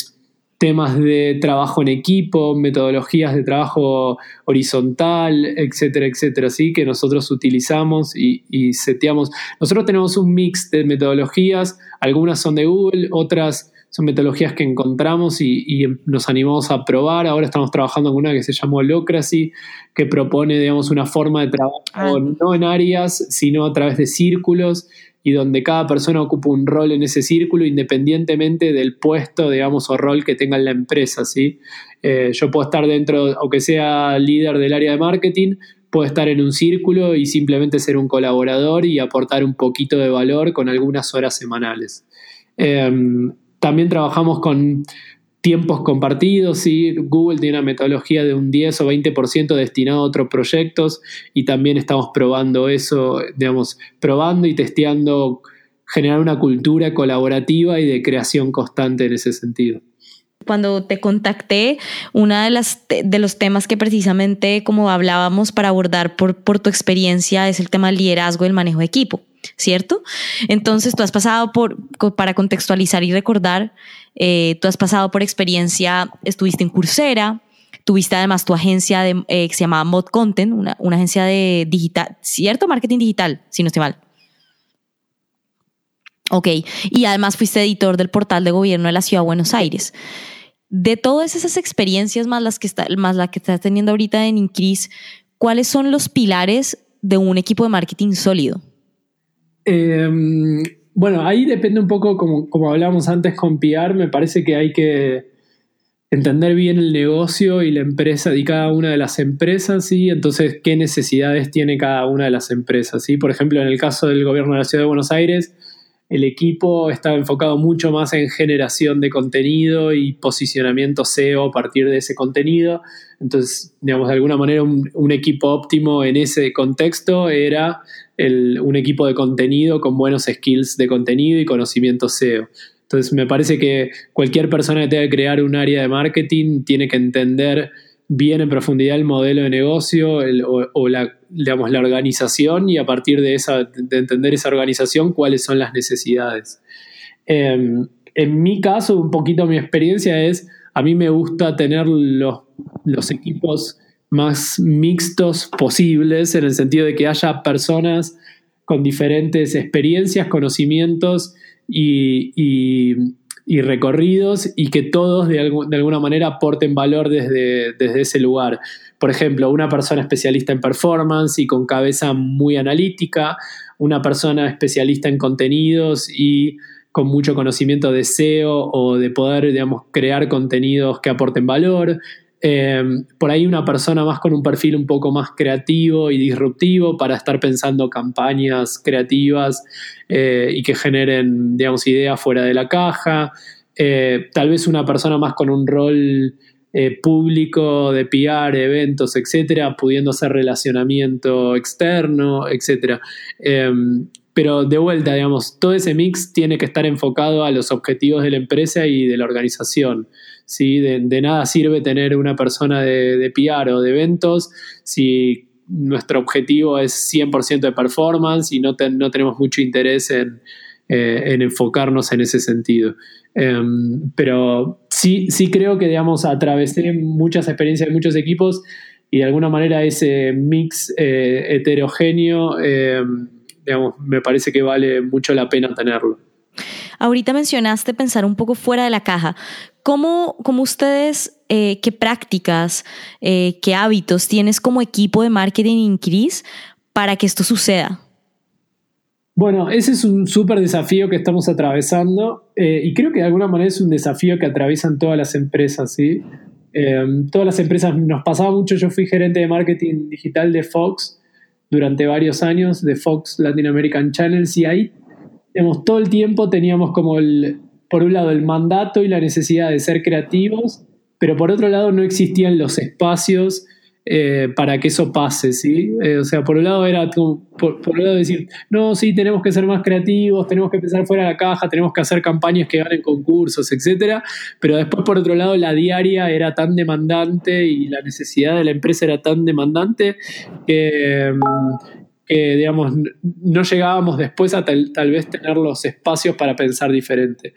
temas de trabajo en equipo, metodologías de trabajo horizontal, etcétera, etcétera, ¿sí? que nosotros utilizamos y, y seteamos. Nosotros tenemos un mix de metodologías, algunas son de Google, otras son metodologías que encontramos y, nos animamos a probar. Ahora estamos trabajando en una que se llama Holocracy, que propone, digamos, una forma de trabajo ah. no en áreas, sino a través de círculos y donde cada persona ocupa un rol en ese círculo independientemente del puesto, digamos, o rol que tenga en la empresa, ¿sí? Eh, yo puedo estar dentro, aunque sea líder del área de marketing, puedo estar en un círculo y simplemente ser un colaborador y aportar un poquito de valor con algunas horas semanales. Em, también trabajamos con tiempos compartidos, y Google tiene una metodología de un 10 o 20% destinado a otros proyectos y también estamos probando eso, digamos, probando y testeando generar una cultura colaborativa y de creación constante en ese sentido. Cuando te contacté, uno de, las, de los temas que precisamente como hablábamos para abordar por, por tu experiencia es el tema del liderazgo y el manejo de equipo. ¿Cierto? Entonces tú has pasado por, para contextualizar y recordar, eh, tú has pasado por experiencia, estuviste en Coursera, tuviste además tu agencia de, eh, que se llamaba Mod Content, una, una, agencia de digital, ¿cierto? Marketing digital, si no estoy mal. Ok, y además fuiste editor del portal de gobierno de la Ciudad de Buenos Aires. De todas esas experiencias más las que, está, más la que estás teniendo ahorita en Increase, ¿cuáles son los pilares de un equipo de marketing sólido? Em, bueno, ahí depende un poco, como, como hablábamos antes con PR, me parece que hay que entender bien el negocio y la empresa y cada una de las empresas, ¿sí? Entonces, ¿qué necesidades tiene cada una de las empresas? ¿sí? Por ejemplo, en el caso del gobierno de la Ciudad de Buenos Aires, el equipo está enfocado mucho más en generación de contenido y posicionamiento SEO a partir de ese contenido. Entonces, digamos, de alguna manera un, un equipo óptimo en ese contexto era un equipo de contenido con buenos skills de contenido y conocimiento SEO. Entonces me parece que cualquier persona que tenga que crear un área de marketing tiene que entender bien en profundidad el modelo de negocio o, la, digamos, la organización y a partir de, esa, de entender esa organización cuáles son las necesidades. Em, en mi caso, un poquito mi experiencia es, a mí me gusta tener los, los equipos más mixtos posibles, en el sentido de que haya personas con diferentes experiencias, conocimientos y, recorridos y que todos de, alguna manera aporten valor desde, desde, ese lugar. Por ejemplo, una persona especialista en performance y con cabeza muy analítica, una persona especialista en contenidos y con mucho conocimiento de SEO o de poder, crear contenidos que aporten valor, eh, por ahí una persona más con un perfil un poco más creativo y disruptivo para estar pensando campañas creativas eh, y que generen, digamos, ideas fuera de la caja. Eh, tal vez una persona más con un rol público de PR, eventos, etcétera, pudiendo hacer relacionamiento externo, etcétera. pero de vuelta, digamos, todo ese mix tiene que estar enfocado a los objetivos de la empresa y de la organización. ¿Sí? De, nada sirve tener una persona de, de PR o de eventos si nuestro objetivo es 100% de performance y no, no tenemos mucho interés en, eh, enfocarnos en ese sentido. Em, pero sí, sí creo que, digamos, atravesé muchas experiencias de muchos equipos y de alguna manera ese mix eh, heterogéneo, em, digamos, me parece que vale mucho la pena tenerlo. Ahorita mencionaste pensar un poco fuera de la caja. ¿Cómo, ustedes, eh, qué prácticas, eh, qué hábitos tienes como equipo de marketing Increase para que esto suceda? Bueno, ese es un súper desafío que estamos atravesando eh, y creo que de alguna manera es un desafío que atraviesan todas las empresas, ¿sí? todas las empresas, nos pasaba mucho, yo fui gerente de marketing digital de Fox durante varios años, de Fox Latin American Channels, y ahí todo el tiempo teníamos como el, por un lado el mandato y la necesidad de ser creativos, pero por otro lado no existían los espacios eh, para que eso pase, ¿sí? Eh, o sea, por un lado era por, por, un lado decir, no, sí, tenemos que ser más creativos, tenemos que pensar fuera de la caja, tenemos que hacer campañas que ganen concursos, etcétera, pero después por otro lado la diaria era tan demandante y la necesidad de la empresa era tan demandante que, digamos, no llegábamos después a tal, vez tener los espacios para pensar diferente.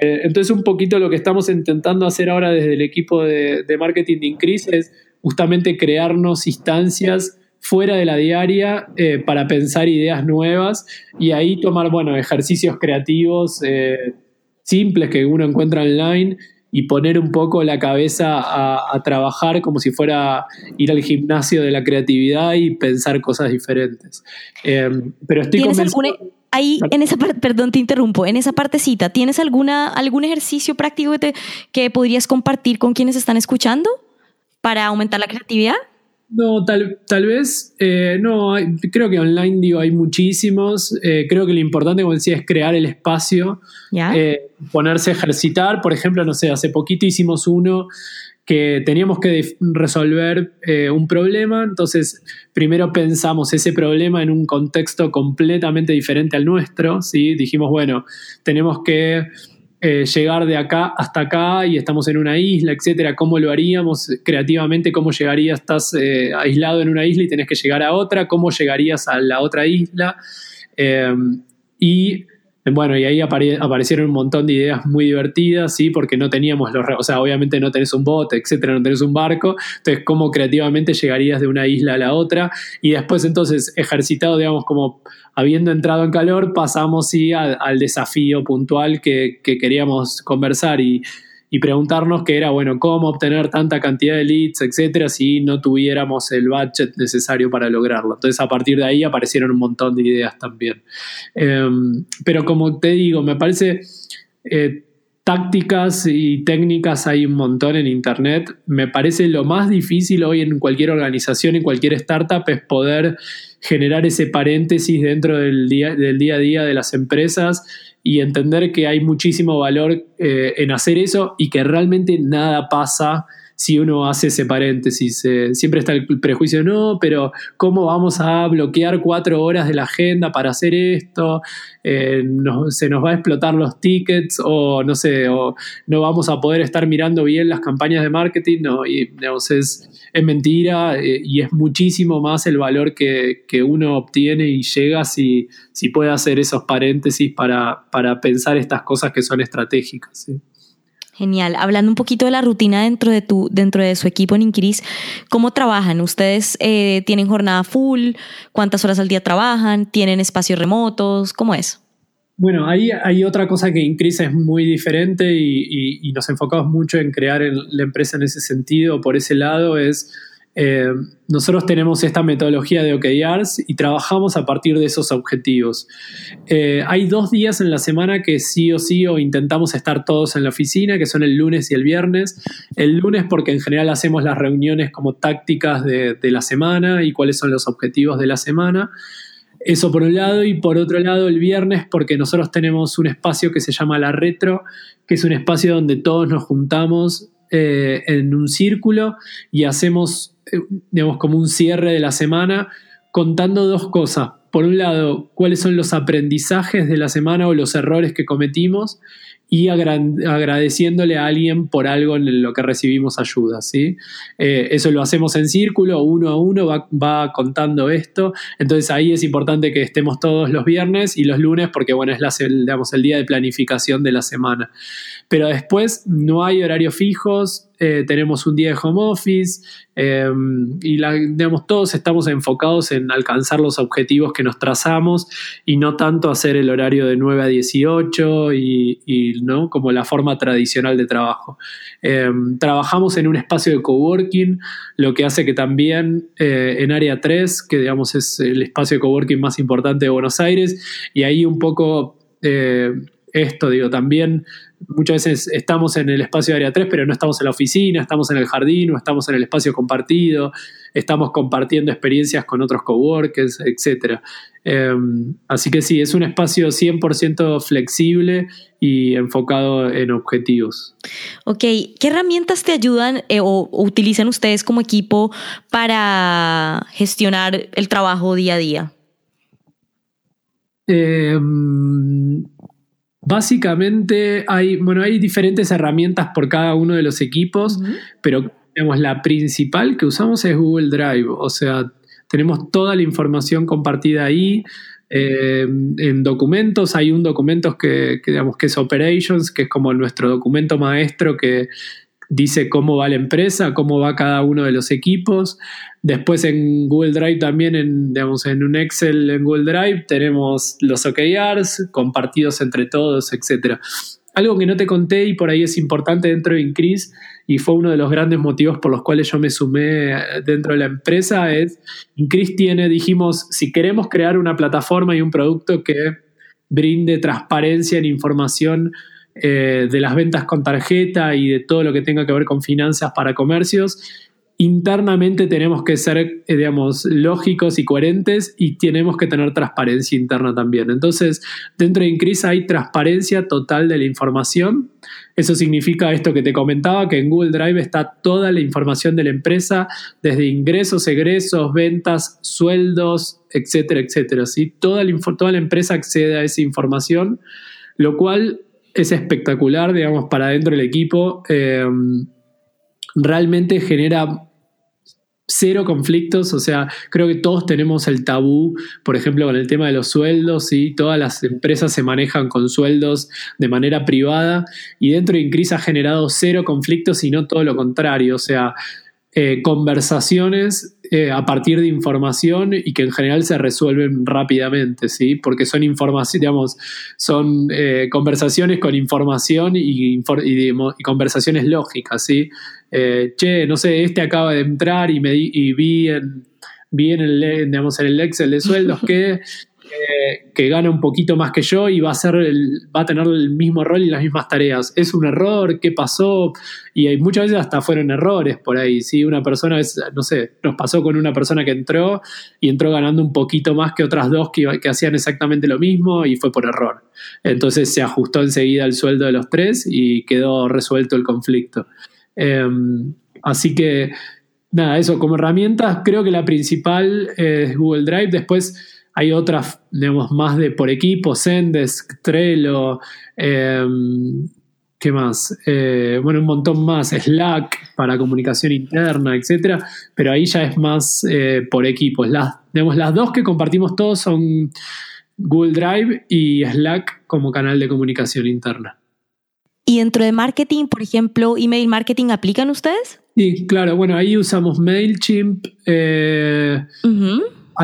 Eh, entonces, un poquito lo que estamos intentando hacer ahora desde el equipo de, marketing de Increase es justamente crearnos instancias fuera de la diaria eh, para pensar ideas nuevas y ahí tomar, bueno, ejercicios creativos eh, simples que uno encuentra online y poner un poco la cabeza a, trabajar como si fuera ir al gimnasio de la creatividad y pensar cosas diferentes. Em, pero estoy convencido... ahí en esa parte, perdón, te interrumpo, en esa partecita, ¿tienes alguna, algún ejercicio práctico que, que podrías compartir con quienes están escuchando para aumentar la creatividad? No, tal, tal vez, eh, no, creo que online digo, hay muchísimos. Eh, creo que lo importante, como decía, es crear el espacio, eh, ponerse a ejercitar. Por ejemplo, no sé, hace poquito hicimos uno que teníamos que resolver un problema, entonces primero pensamos ese problema en un contexto completamente diferente al nuestro, ¿sí? Dijimos, bueno, tenemos que eh, llegar de acá hasta acá y estamos en una isla, etcétera, ¿cómo lo haríamos creativamente? ¿Cómo llegarías? Estás eh, aislado en una isla y tenés que llegar a otra, ¿cómo llegarías a la otra isla? Eh, y bueno, y ahí aparecieron un montón de ideas muy divertidas, ¿sí? Porque no teníamos los... O sea, obviamente no tenés un bote, etcétera, no tenés un barco. Entonces, ¿cómo creativamente llegarías de una isla a la otra? Y después, entonces, ejercitado, digamos, como habiendo entrado en calor, pasamos, sí, al, desafío puntual que, que queríamos conversar y y preguntarnos qué era, bueno, cómo obtener tanta cantidad de leads, etcétera, si no tuviéramos el budget necesario para lograrlo. Entonces, a partir de ahí aparecieron un montón de ideas también. Em, pero como te digo, me parece. Eh, tácticas y técnicas hay un montón en Internet. Me parece lo más difícil hoy en cualquier organización, en cualquier startup, es poder generar ese paréntesis dentro del día, del día a día de las empresas y entender que hay muchísimo valor eh, en hacer eso y que realmente nada pasa si uno hace ese paréntesis. Eh, siempre está el prejuicio, no, pero ¿cómo vamos a bloquear cuatro horas de la agenda para hacer esto? Eh, se nos va a explotar los tickets o no sé, o no vamos a poder estar mirando bien las campañas de marketing. No, y es, mentira eh, y es muchísimo más el valor que, uno obtiene y llega si, si puede hacer esos paréntesis para, para pensar estas cosas que son estratégicas. Genial. Hablando un poquito de la rutina dentro de tu, dentro de su equipo en Incris, ¿cómo trabajan? ¿Ustedes eh, tienen jornada full? ¿Cuántas horas al día trabajan? ¿Tienen espacios remotos? ¿Cómo es? Bueno, ahí hay otra cosa que Incris es muy diferente y, nos enfocamos mucho en crear la empresa en ese sentido. Por ese lado es eh, nosotros tenemos esta metodología de OKRs y trabajamos a partir de esos objetivos. Eh, hay dos días en la semana que sí o sí o intentamos estar todos en la oficina, que son el lunes y el viernes. El lunes porque en general hacemos las reuniones como tácticas de, de la semana y cuáles son los objetivos de la semana. Eso por un lado y por otro lado el viernes porque nosotros tenemos un espacio que se llama La Retro, que es un espacio donde todos nos juntamos eh, en un círculo y hacemos eh, como un cierre de la semana contando dos cosas. Por un lado, cuáles son los aprendizajes de la semana o los errores que cometimos y agradeciéndole a alguien por algo en lo que recibimos ayuda. ¿sí? Eh, eso lo hacemos en círculo, uno a uno va, contando esto. Entonces ahí es importante que estemos todos los viernes y los lunes porque bueno, es la, digamos, el día de planificación de la semana. Pero después no hay horarios fijos, eh, tenemos un día de home office eh, y digamos, todos estamos enfocados en alcanzar los objetivos que nos trazamos y no tanto hacer el horario de 9 a 18 y, ¿no? como la forma tradicional de trabajo. Eh, trabajamos en un espacio de coworking, lo que hace que también en área 3, que digamos es el espacio de coworking más importante de Buenos Aires, y ahí un poco esto, digo, también muchas veces estamos en el espacio de área 3, pero no estamos en la oficina, estamos en el jardín o estamos en el espacio compartido, estamos compartiendo experiencias con otros coworkers, etc. Em, así que sí, es un espacio 100% flexible y enfocado en objetivos. Ok, ¿qué herramientas te ayudan eh, o, utilizan ustedes como equipo para gestionar el trabajo día a día? Eh, Básicamente hay, bueno, hay diferentes herramientas por cada uno de los equipos, pero la principal que usamos es Google Drive. O sea, tenemos toda la información compartida ahí. Eh, en documentos hay un documento que, digamos que es Operations, que es como nuestro documento maestro que dice cómo va la empresa, cómo va cada uno de los equipos. Después en Google Drive también, en, digamos, en un Excel en Google Drive, tenemos los OKRs compartidos entre todos, etc. Algo que no te conté y por ahí es importante dentro de Increase y fue uno de los grandes motivos por los cuales yo me sumé dentro de la empresa es, Increase tiene, dijimos, si queremos crear una plataforma y un producto que brinde transparencia en información eh, de las ventas con tarjeta y de todo lo que tenga que ver con finanzas para comercios, internamente tenemos que ser, eh, digamos, lógicos y coherentes y tenemos que tener transparencia interna también. Entonces, dentro de Increase hay transparencia total de la información. Eso significa esto que te comentaba, que en Google Drive está toda la información de la empresa, desde ingresos, egresos, ventas, sueldos, etcétera, etcétera. ¿sí? Toda, la, toda la empresa accede a esa información, lo cual es espectacular, digamos, para dentro del equipo. Eh, realmente genera cero conflictos, o sea, creo que todos tenemos el tabú, por ejemplo, con el tema de los sueldos, y todas las empresas se manejan con sueldos de manera privada y dentro de Increase ha generado cero conflictos y no todo lo contrario, o sea, eh, conversaciones eh, a partir de información y que en general se resuelven rápidamente, ¿sí? Porque son información, digamos, son eh, conversaciones con información y, y, conversaciones lógicas, ¿sí? che, no sé, este acaba de entrar y, me y vi en, vi en el, digamos, en el Excel de sueldos que que, gana un poquito más que yo y va a, ser va a tener el mismo rol y las mismas tareas. ¿Es un error? ¿Qué pasó? Y muchas veces hasta fueron errores por ahí. Si una persona, es, no sé, nos pasó con una persona que entró y entró ganando un poquito más que otras dos que, que hacían exactamente lo mismo y fue por error. Entonces se ajustó enseguida el sueldo de los tres y quedó resuelto el conflicto. Em, así que, nada, eso como herramientas, creo que la principal es Google Drive. Después hay otras, digamos, más de por equipo, Zendesk, Trello, em, ¿qué más? Eh, bueno, un montón más, Slack para comunicación interna, etcétera, pero ahí ya es más eh, por equipos. Las, las dos que compartimos todos son Google Drive y Slack como canal de comunicación interna. ¿Y dentro de marketing, por ejemplo, email marketing, aplican ustedes? Sí, claro, bueno, ahí usamos MailChimp. Eh,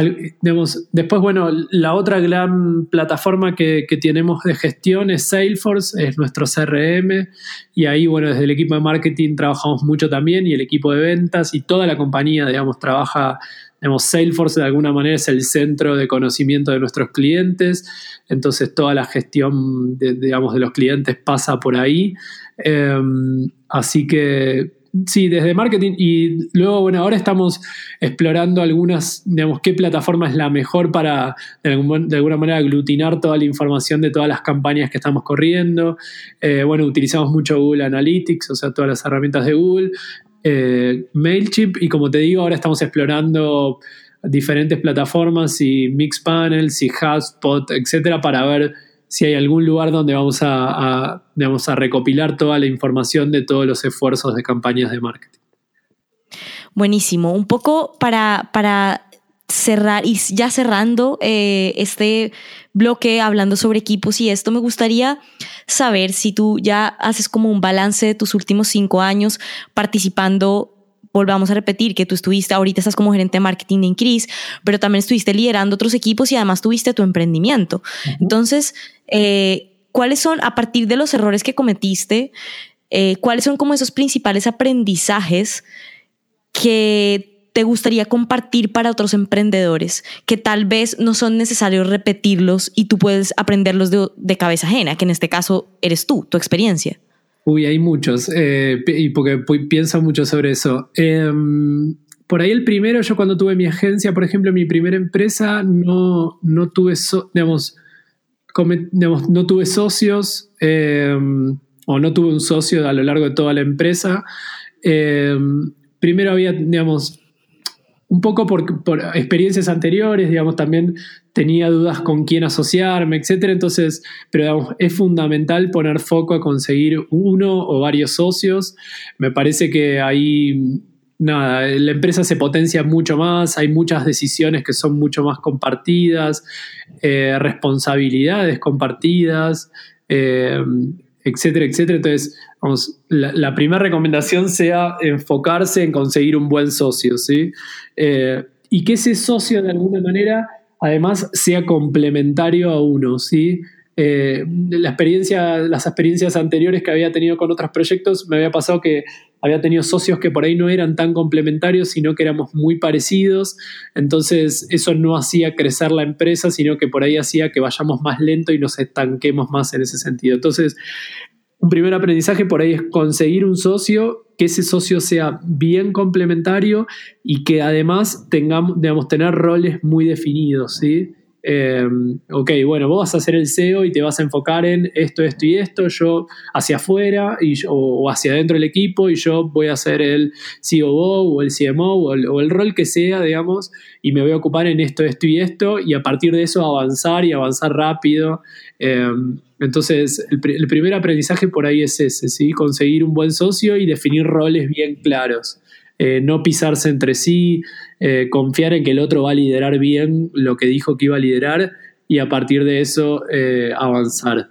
después, bueno, la otra gran plataforma que, tenemos de gestión es Salesforce, es nuestro CRM, y ahí, bueno, desde el equipo de marketing trabajamos mucho también, y el equipo de ventas y toda la compañía, digamos, trabaja, digamos, Salesforce de alguna manera es el centro de conocimiento de nuestros clientes, entonces toda la gestión, de, digamos, de los clientes pasa por ahí. Em, así que Sí, desde marketing y luego, bueno, ahora estamos explorando algunas, digamos, qué plataforma es la mejor para, de, alguna manera, aglutinar toda la información de todas las campañas que estamos corriendo. Eh, bueno, utilizamos mucho Google Analytics, o sea, todas las herramientas de Google, eh, MailChimp y como te digo, ahora estamos explorando diferentes plataformas y Mixpanel, y HubSpot, etcétera, para ver si hay algún lugar donde vamos a, a recopilar toda la información de todos los esfuerzos de campañas de marketing. Buenísimo. Un poco para, para cerrar y ya cerrando eh, este bloque hablando sobre equipos y esto, me gustaría saber si tú ya haces como un balance de tus últimos cinco años participando volvamos a repetir que tú estuviste, ahorita estás como gerente de marketing de Increase, pero también estuviste liderando otros equipos y además tuviste tu emprendimiento. Entonces, eh, ¿cuáles son, a partir de los errores que cometiste, eh, cuáles son como esos principales aprendizajes que te gustaría compartir para otros emprendedores que tal vez no son necesarios repetirlos y tú puedes aprenderlos de, de cabeza ajena, que en este caso eres tú, tu experiencia? Uy, hay muchos, eh, y porque pienso mucho sobre eso. Em, por ahí el primero, yo cuando tuve mi agencia, por ejemplo, mi primera empresa, no, no tuve, digamos, no tuve socios em, o no tuve un socio a lo largo de toda la empresa. Em, primero había, digamos, un poco por, experiencias anteriores, digamos, también tenía dudas con quién asociarme, etcétera. Entonces, pero es fundamental poner foco a conseguir uno o varios socios. Me parece que ahí nada, la empresa se potencia mucho más, hay muchas decisiones que son mucho más compartidas, eh, responsabilidades compartidas, eh, etcétera, etcétera. Entonces, vamos, la, primera recomendación sea enfocarse en conseguir un buen socio, ¿sí? Eh, y que ese socio de alguna manera además sea complementario a uno, ¿sí? Eh, la experiencia, las experiencias anteriores que había tenido con otros proyectos, me había pasado que había tenido socios que por ahí no eran tan complementarios, sino que éramos muy parecidos. Entonces, eso no hacía crecer la empresa, sino que por ahí hacía que vayamos más lento y nos estanquemos más en ese sentido. Entonces, un primer aprendizaje por ahí es conseguir un socio, que ese socio sea bien complementario y que además tengamos, digamos, tener roles muy definidos, ¿sí? Eh, ok, bueno, vos vas a ser el CEO y te vas a enfocar en esto, esto y esto, yo hacia afuera y o, hacia adentro del equipo y yo voy a ser el COO o el CMO o el, rol que sea, digamos, y me voy a ocupar en esto, esto y esto y a partir de eso avanzar y avanzar rápido. Eh, entonces, el, el, primer aprendizaje por ahí es ese, ¿sí? conseguir un buen socio y definir roles bien claros. Eh, no pisarse entre sí, eh, confiar en que el otro va a liderar bien lo que dijo que iba a liderar y a partir de eso eh, avanzar.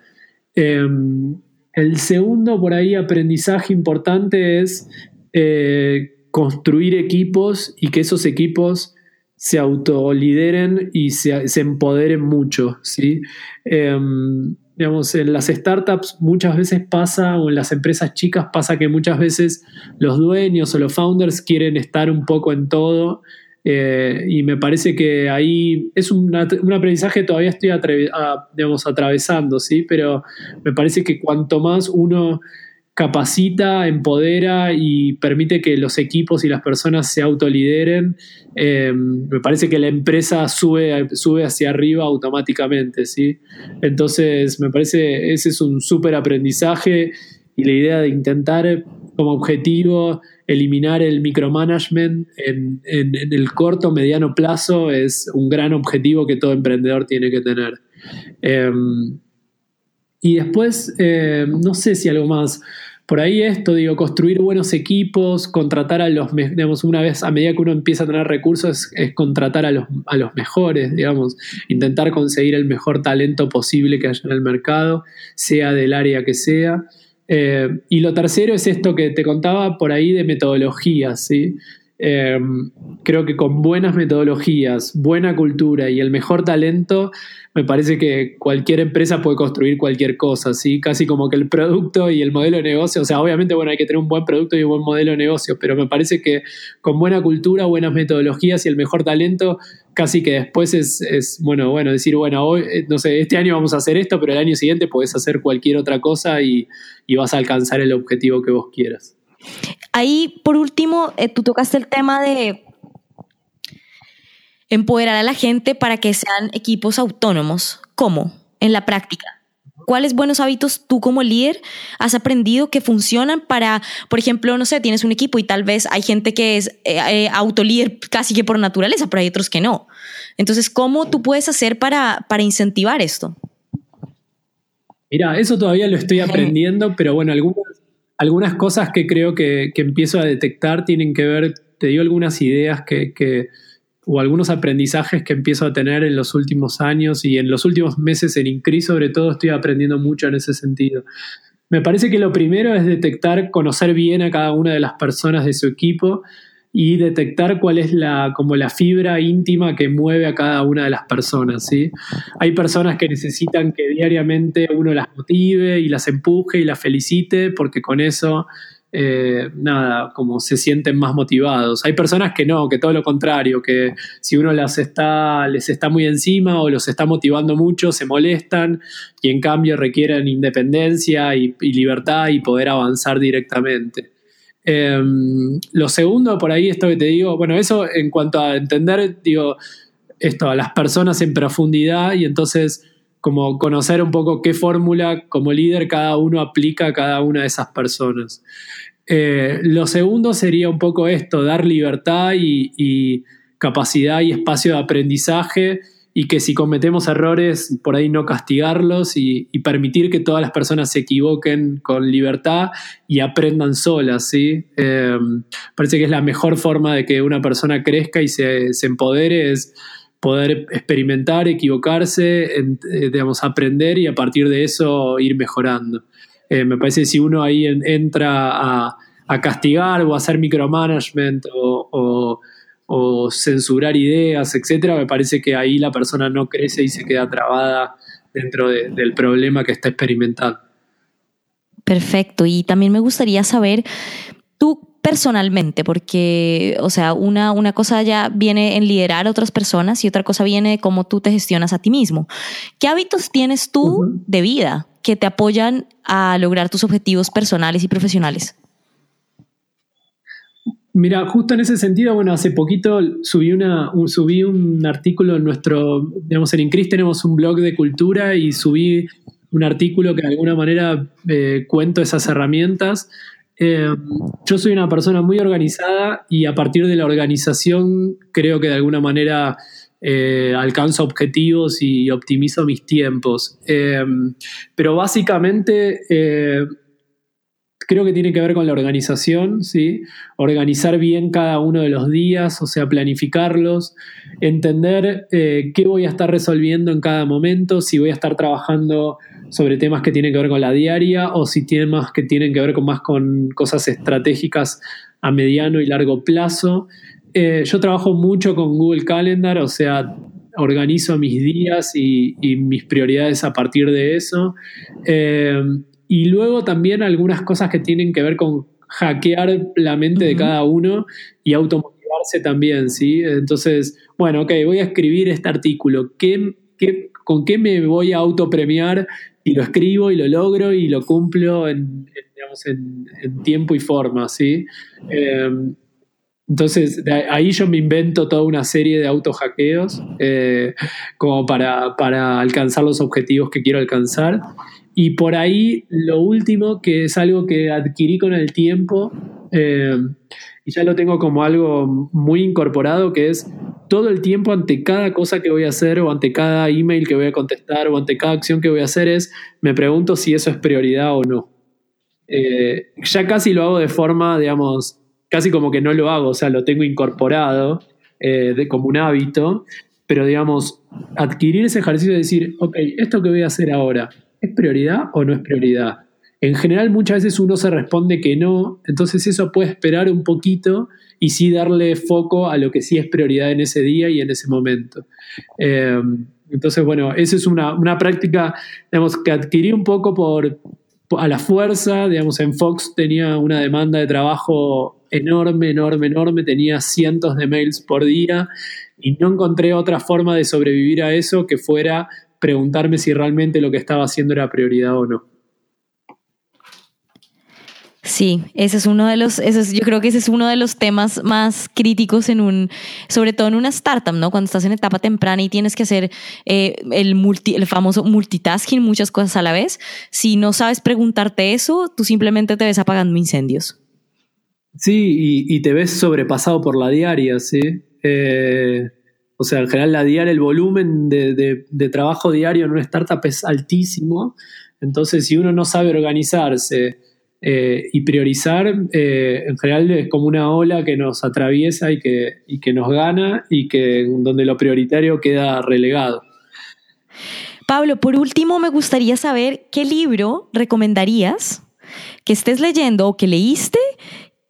Em, el segundo por ahí aprendizaje importante es construir equipos y que esos equipos se autolideren y se, se empoderen mucho. ¿sí? Digamos, en las startups muchas veces pasa, o en las empresas chicas pasa que muchas veces los dueños o los founders quieren estar un poco en todo. Eh, y me parece que ahí es un, aprendizaje que todavía estoy digamos, atravesando, ¿sí? Pero me parece que cuanto más uno capacita, empodera y permite que los equipos y las personas se autolideren, eh, me parece que la empresa sube, sube hacia arriba automáticamente, ¿sí? Entonces, me parece ese es un súper aprendizaje y la idea de intentar como objetivo eliminar el micromanagement en, el corto, mediano plazo es un gran objetivo que todo emprendedor tiene que tener. Eh, y después, eh, no sé si algo más. Por ahí esto, digo, construir buenos equipos, contratar a los, digamos, una vez a medida que uno empieza a tener recursos, es, contratar a los, a los, mejores, digamos, intentar conseguir el mejor talento posible que haya en el mercado, sea del área que sea. Eh, y lo tercero es esto que te contaba por ahí de metodologías, ¿sí? Eh, creo que con buenas metodologías, buena cultura y el mejor talento, me parece que cualquier empresa puede construir cualquier cosa, ¿sí? Casi como que el producto y el modelo de negocio, o sea, obviamente, bueno, hay que tener un buen producto y un buen modelo de negocio, pero me parece que con buena cultura, buenas metodologías y el mejor talento, casi que después es, bueno, bueno, decir, bueno, hoy, eh, no sé, este año vamos a hacer esto, pero el año siguiente puedes hacer cualquier otra cosa y, vas a alcanzar el objetivo que vos quieras. Ahí, por último, eh, tú tocaste el tema de empoderar a la gente para que sean equipos autónomos. ¿Cómo? En la práctica. ¿Cuáles buenos hábitos tú como líder has aprendido que funcionan para, por ejemplo, no sé, tienes un equipo y tal vez hay gente que es eh, eh, autolíder casi que por naturaleza, pero hay otros que no. Entonces, ¿cómo tú puedes hacer para, para incentivar esto? Mira, eso todavía lo estoy aprendiendo, pero bueno, algunas, algunas cosas que creo que, que, empiezo a detectar tienen que ver, te digo algunas ideas que, o algunos aprendizajes que empiezo a tener en los últimos años y en los últimos meses en Increase, sobre todo, estoy aprendiendo mucho en ese sentido. Me parece que lo primero es detectar, conocer bien a cada una de las personas de su equipo y detectar cuál es la, como la fibra íntima que mueve a cada una de las personas. ¿sí? Hay personas que necesitan que diariamente uno las motive y las empuje y las felicite porque con eso eh, nada, como se sienten más motivados. Hay personas que no, que todo lo contrario, que si uno las está, les está muy encima o los está motivando mucho, se molestan y en cambio requieren independencia y, libertad y poder avanzar directamente. Em, lo segundo, por ahí, esto que te digo, bueno, eso en cuanto a entender, digo, esto, a las personas en profundidad y entonces como conocer un poco qué fórmula como líder cada uno aplica a cada una de esas personas. Eh, lo segundo sería un poco esto, dar libertad y, capacidad y espacio de aprendizaje y que si cometemos errores, por ahí no castigarlos y, permitir que todas las personas se equivoquen con libertad y aprendan solas, ¿sí? Eh, parece que es la mejor forma de que una persona crezca y se, empodere, es poder experimentar, equivocarse, eh, digamos, aprender y a partir de eso ir mejorando. Eh, me parece que si uno ahí entra a, castigar o a hacer micromanagement o, censurar ideas, etcétera, me parece que ahí la persona no crece y se queda trabada dentro del problema que está experimentando. Perfecto. Y también me gustaría saber, tú personalmente, porque, o sea, una, una cosa ya viene en liderar a otras personas y otra cosa viene de cómo tú te gestionas a ti mismo. ¿Qué hábitos tienes tú de vida que te apoyan a lograr tus objetivos personales y profesionales? Mira, justo en ese sentido, bueno, hace poquito subí, una, un, subí un artículo en nuestro, digamos, en Incris tenemos un blog de cultura y subí un artículo que de alguna manera eh, cuento esas herramientas eh, yo soy una persona muy organizada y a partir de la organización creo que de alguna manera eh, alcanzo objetivos y optimizo mis tiempos. Pero básicamente creo que tiene que ver con la organización, ¿sí? Organizar bien cada uno de los días, o sea, planificarlos, entender qué voy a estar resolviendo en cada momento, si voy a estar trabajando sobre temas que tienen que ver con la diaria o si temas que tienen que ver con más con cosas estratégicas a mediano y largo plazo. Eh, yo trabajo mucho con Google Calendar, o sea, organizo mis días y, mis prioridades a partir de eso. Eh, y luego también algunas cosas que tienen que ver con hackear la mente de cada uno y automotivarse también, ¿sí? Entonces, bueno, ok, voy a escribir este artículo. ¿Qué, qué, con qué me voy a autopremiar y lo escribo y lo logro y lo cumplo en, tiempo y forma, ¿sí? Em, entonces, ahí yo me invento toda una serie de autohackeos eh, como para, para, alcanzar los objetivos que quiero alcanzar. Y por ahí lo último, que es algo que adquirí con el tiempo, em, y ya lo tengo como algo muy incorporado, que es todo el tiempo ante cada cosa que voy a hacer o ante cada email que voy a contestar o ante cada acción que voy a hacer es, me pregunto si eso es prioridad o no. Eh, ya casi lo hago de forma, digamos, casi como que no lo hago, o sea, lo tengo incorporado eh, de, como un hábito, pero digamos, adquirir ese ejercicio de decir, ok, esto que voy a hacer ahora, ¿es prioridad o no es prioridad? En general muchas veces uno se responde que no, entonces eso puede esperar un poquito y sí darle foco a lo que sí es prioridad en ese día y en ese momento. Eh, entonces, bueno, esa es una, práctica, digamos, que adquirí un poco por, a la fuerza, digamos, en Fox tenía una demanda de trabajo enorme, enorme, enorme, tenía cientos de mails por día y no encontré otra forma de sobrevivir a eso que fuera preguntarme si realmente lo que estaba haciendo era prioridad o no. Sí, ese es uno de los, yo creo que ese es uno de los temas más críticos en un, sobre todo en una startup, ¿no? Cuando estás en etapa temprana y tienes que hacer eh, el, multi, el famoso multitasking, muchas cosas a la vez. Si no sabes preguntarte eso, tú simplemente te ves apagando incendios. Sí, y, te ves sobrepasado por la diaria, ¿sí? Eh, o sea, en general la diaria, el volumen de, de trabajo diario en una startup es altísimo. Entonces, si uno no sabe organizarse, eh, y priorizar eh, en general es como una ola que nos atraviesa y que, que nos gana y que donde lo prioritario queda relegado. Pablo, por último me gustaría saber qué libro recomendarías que estés leyendo o que leíste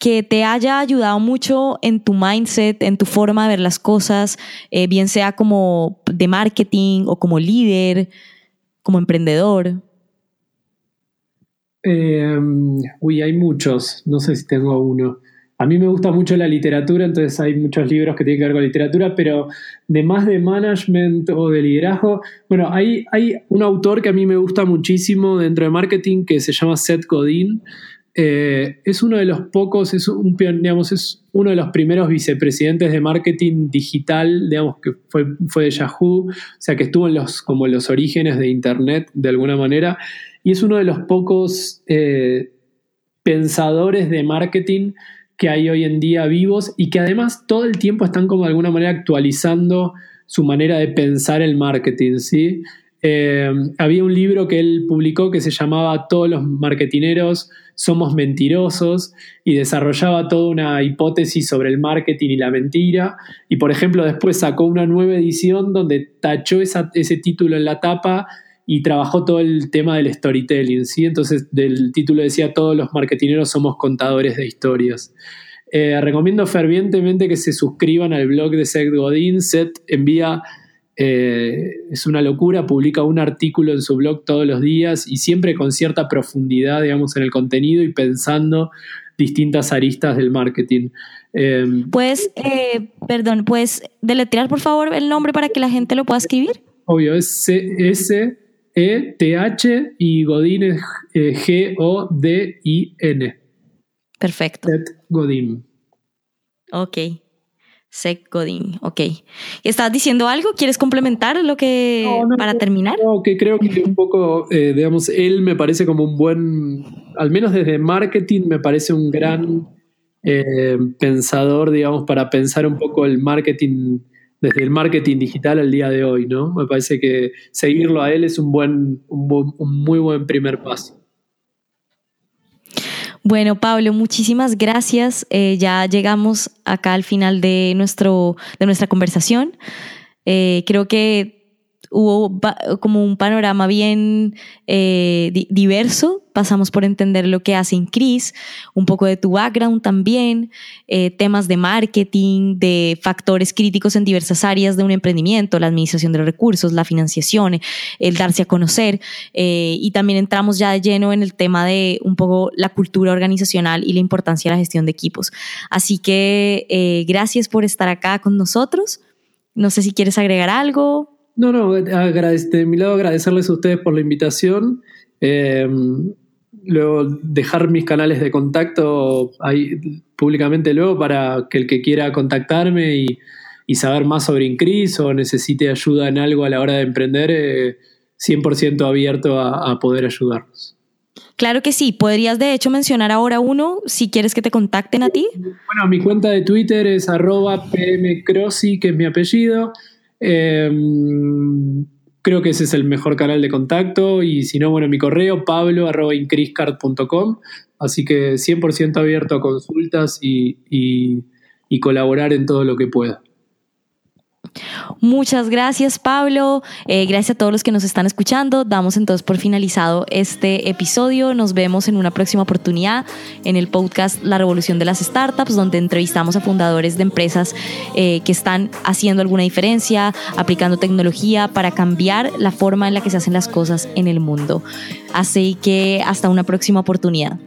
que te haya ayudado mucho en tu mindset, en tu forma de ver las cosas, eh, bien sea como de marketing o como líder, como emprendedor. Eh, uy, hay muchos, no sé si tengo uno. A mí me gusta mucho la literatura, entonces hay muchos libros que tienen que ver con literatura, pero de más de management o de liderazgo, bueno, hay, hay un autor que a mí me gusta muchísimo dentro de marketing que se llama Seth Godin. Eh, es uno de los pocos, es un, digamos, es uno de los primeros vicepresidentes de marketing digital, digamos, que fue, de Yahoo, o sea, que estuvo en los, como en los orígenes de Internet de alguna manera y es uno de los pocos eh, pensadores de marketing que hay hoy en día vivos y que además todo el tiempo están como de alguna manera actualizando su manera de pensar el marketing, ¿sí? Eh, había un libro que él publicó que se llamaba Todos los marketineros somos mentirosos y desarrollaba toda una hipótesis sobre el marketing y la mentira. Y por ejemplo, después sacó una nueva edición donde tachó ese título en la tapa y trabajó todo el tema del storytelling. ¿sí? Entonces, del título decía: Todos los marketineros somos contadores de historias. Eh, recomiendo fervientemente que se suscriban al blog de Seth Godin. Seth envía eh, es una locura, publica un artículo en su blog todos los días y siempre con cierta profundidad, digamos, en el contenido y pensando distintas aristas del marketing. Eh, ¿Puedes, eh, perdón, puedes deletrear por favor el nombre para que la gente lo pueda escribir? Obvio, es S E T H y Godin es G O D I N. Perfecto. Godin. Ok. Sec Godin, ok. ¿Estás diciendo algo? ¿Quieres complementar lo que para terminar? No, que creo que un poco, eh, digamos, él me parece como un buen, al menos desde marketing, me parece un gran eh, pensador, digamos, para pensar un poco el marketing, desde el marketing digital al día de hoy, ¿no? Me parece que seguirlo a él es un buen, un muy buen primer paso. Bueno, Pablo, muchísimas gracias. Eh, ya llegamos acá al final de, nuestro, de nuestra conversación. Eh, creo que hubo como un panorama bien eh, diverso. Pasamos por entender lo que hace Increase, un poco de tu background también, eh, temas de marketing, de factores críticos en diversas áreas de un emprendimiento, la administración de los recursos, la financiación, el darse a conocer. Eh, y también entramos ya de lleno en el tema de un poco la cultura organizacional y la importancia de la gestión de equipos. Así que gracias por estar acá con nosotros. No sé si quieres agregar algo. No, no, de mi lado agradecerles a ustedes por la invitación. Eh, luego dejar mis canales de contacto ahí públicamente luego para que el que quiera contactarme y, saber más sobre Increase o necesite ayuda en algo a la hora de emprender, 100% eh, abierto a, a, poder ayudarnos. Claro que sí, podrías de hecho mencionar ahora uno si quieres que te contacten a ti. Bueno, mi cuenta de Twitter es arroba pmcrossi, que es mi apellido. Em, creo que ese es el mejor canal de contacto y si no, bueno, mi correo pablo.incriscard.com. Así que 100% abierto a consultas y colaborar en todo lo que pueda. Muchas gracias Pablo, eh, gracias a todos los que nos están escuchando. Damos entonces por finalizado este episodio. Nos vemos en una próxima oportunidad en el podcast La Revolución de las Startups, donde entrevistamos a fundadores de empresas eh, que están haciendo alguna diferencia, aplicando tecnología para cambiar la forma en la que se hacen las cosas en el mundo. Así que hasta una próxima oportunidad.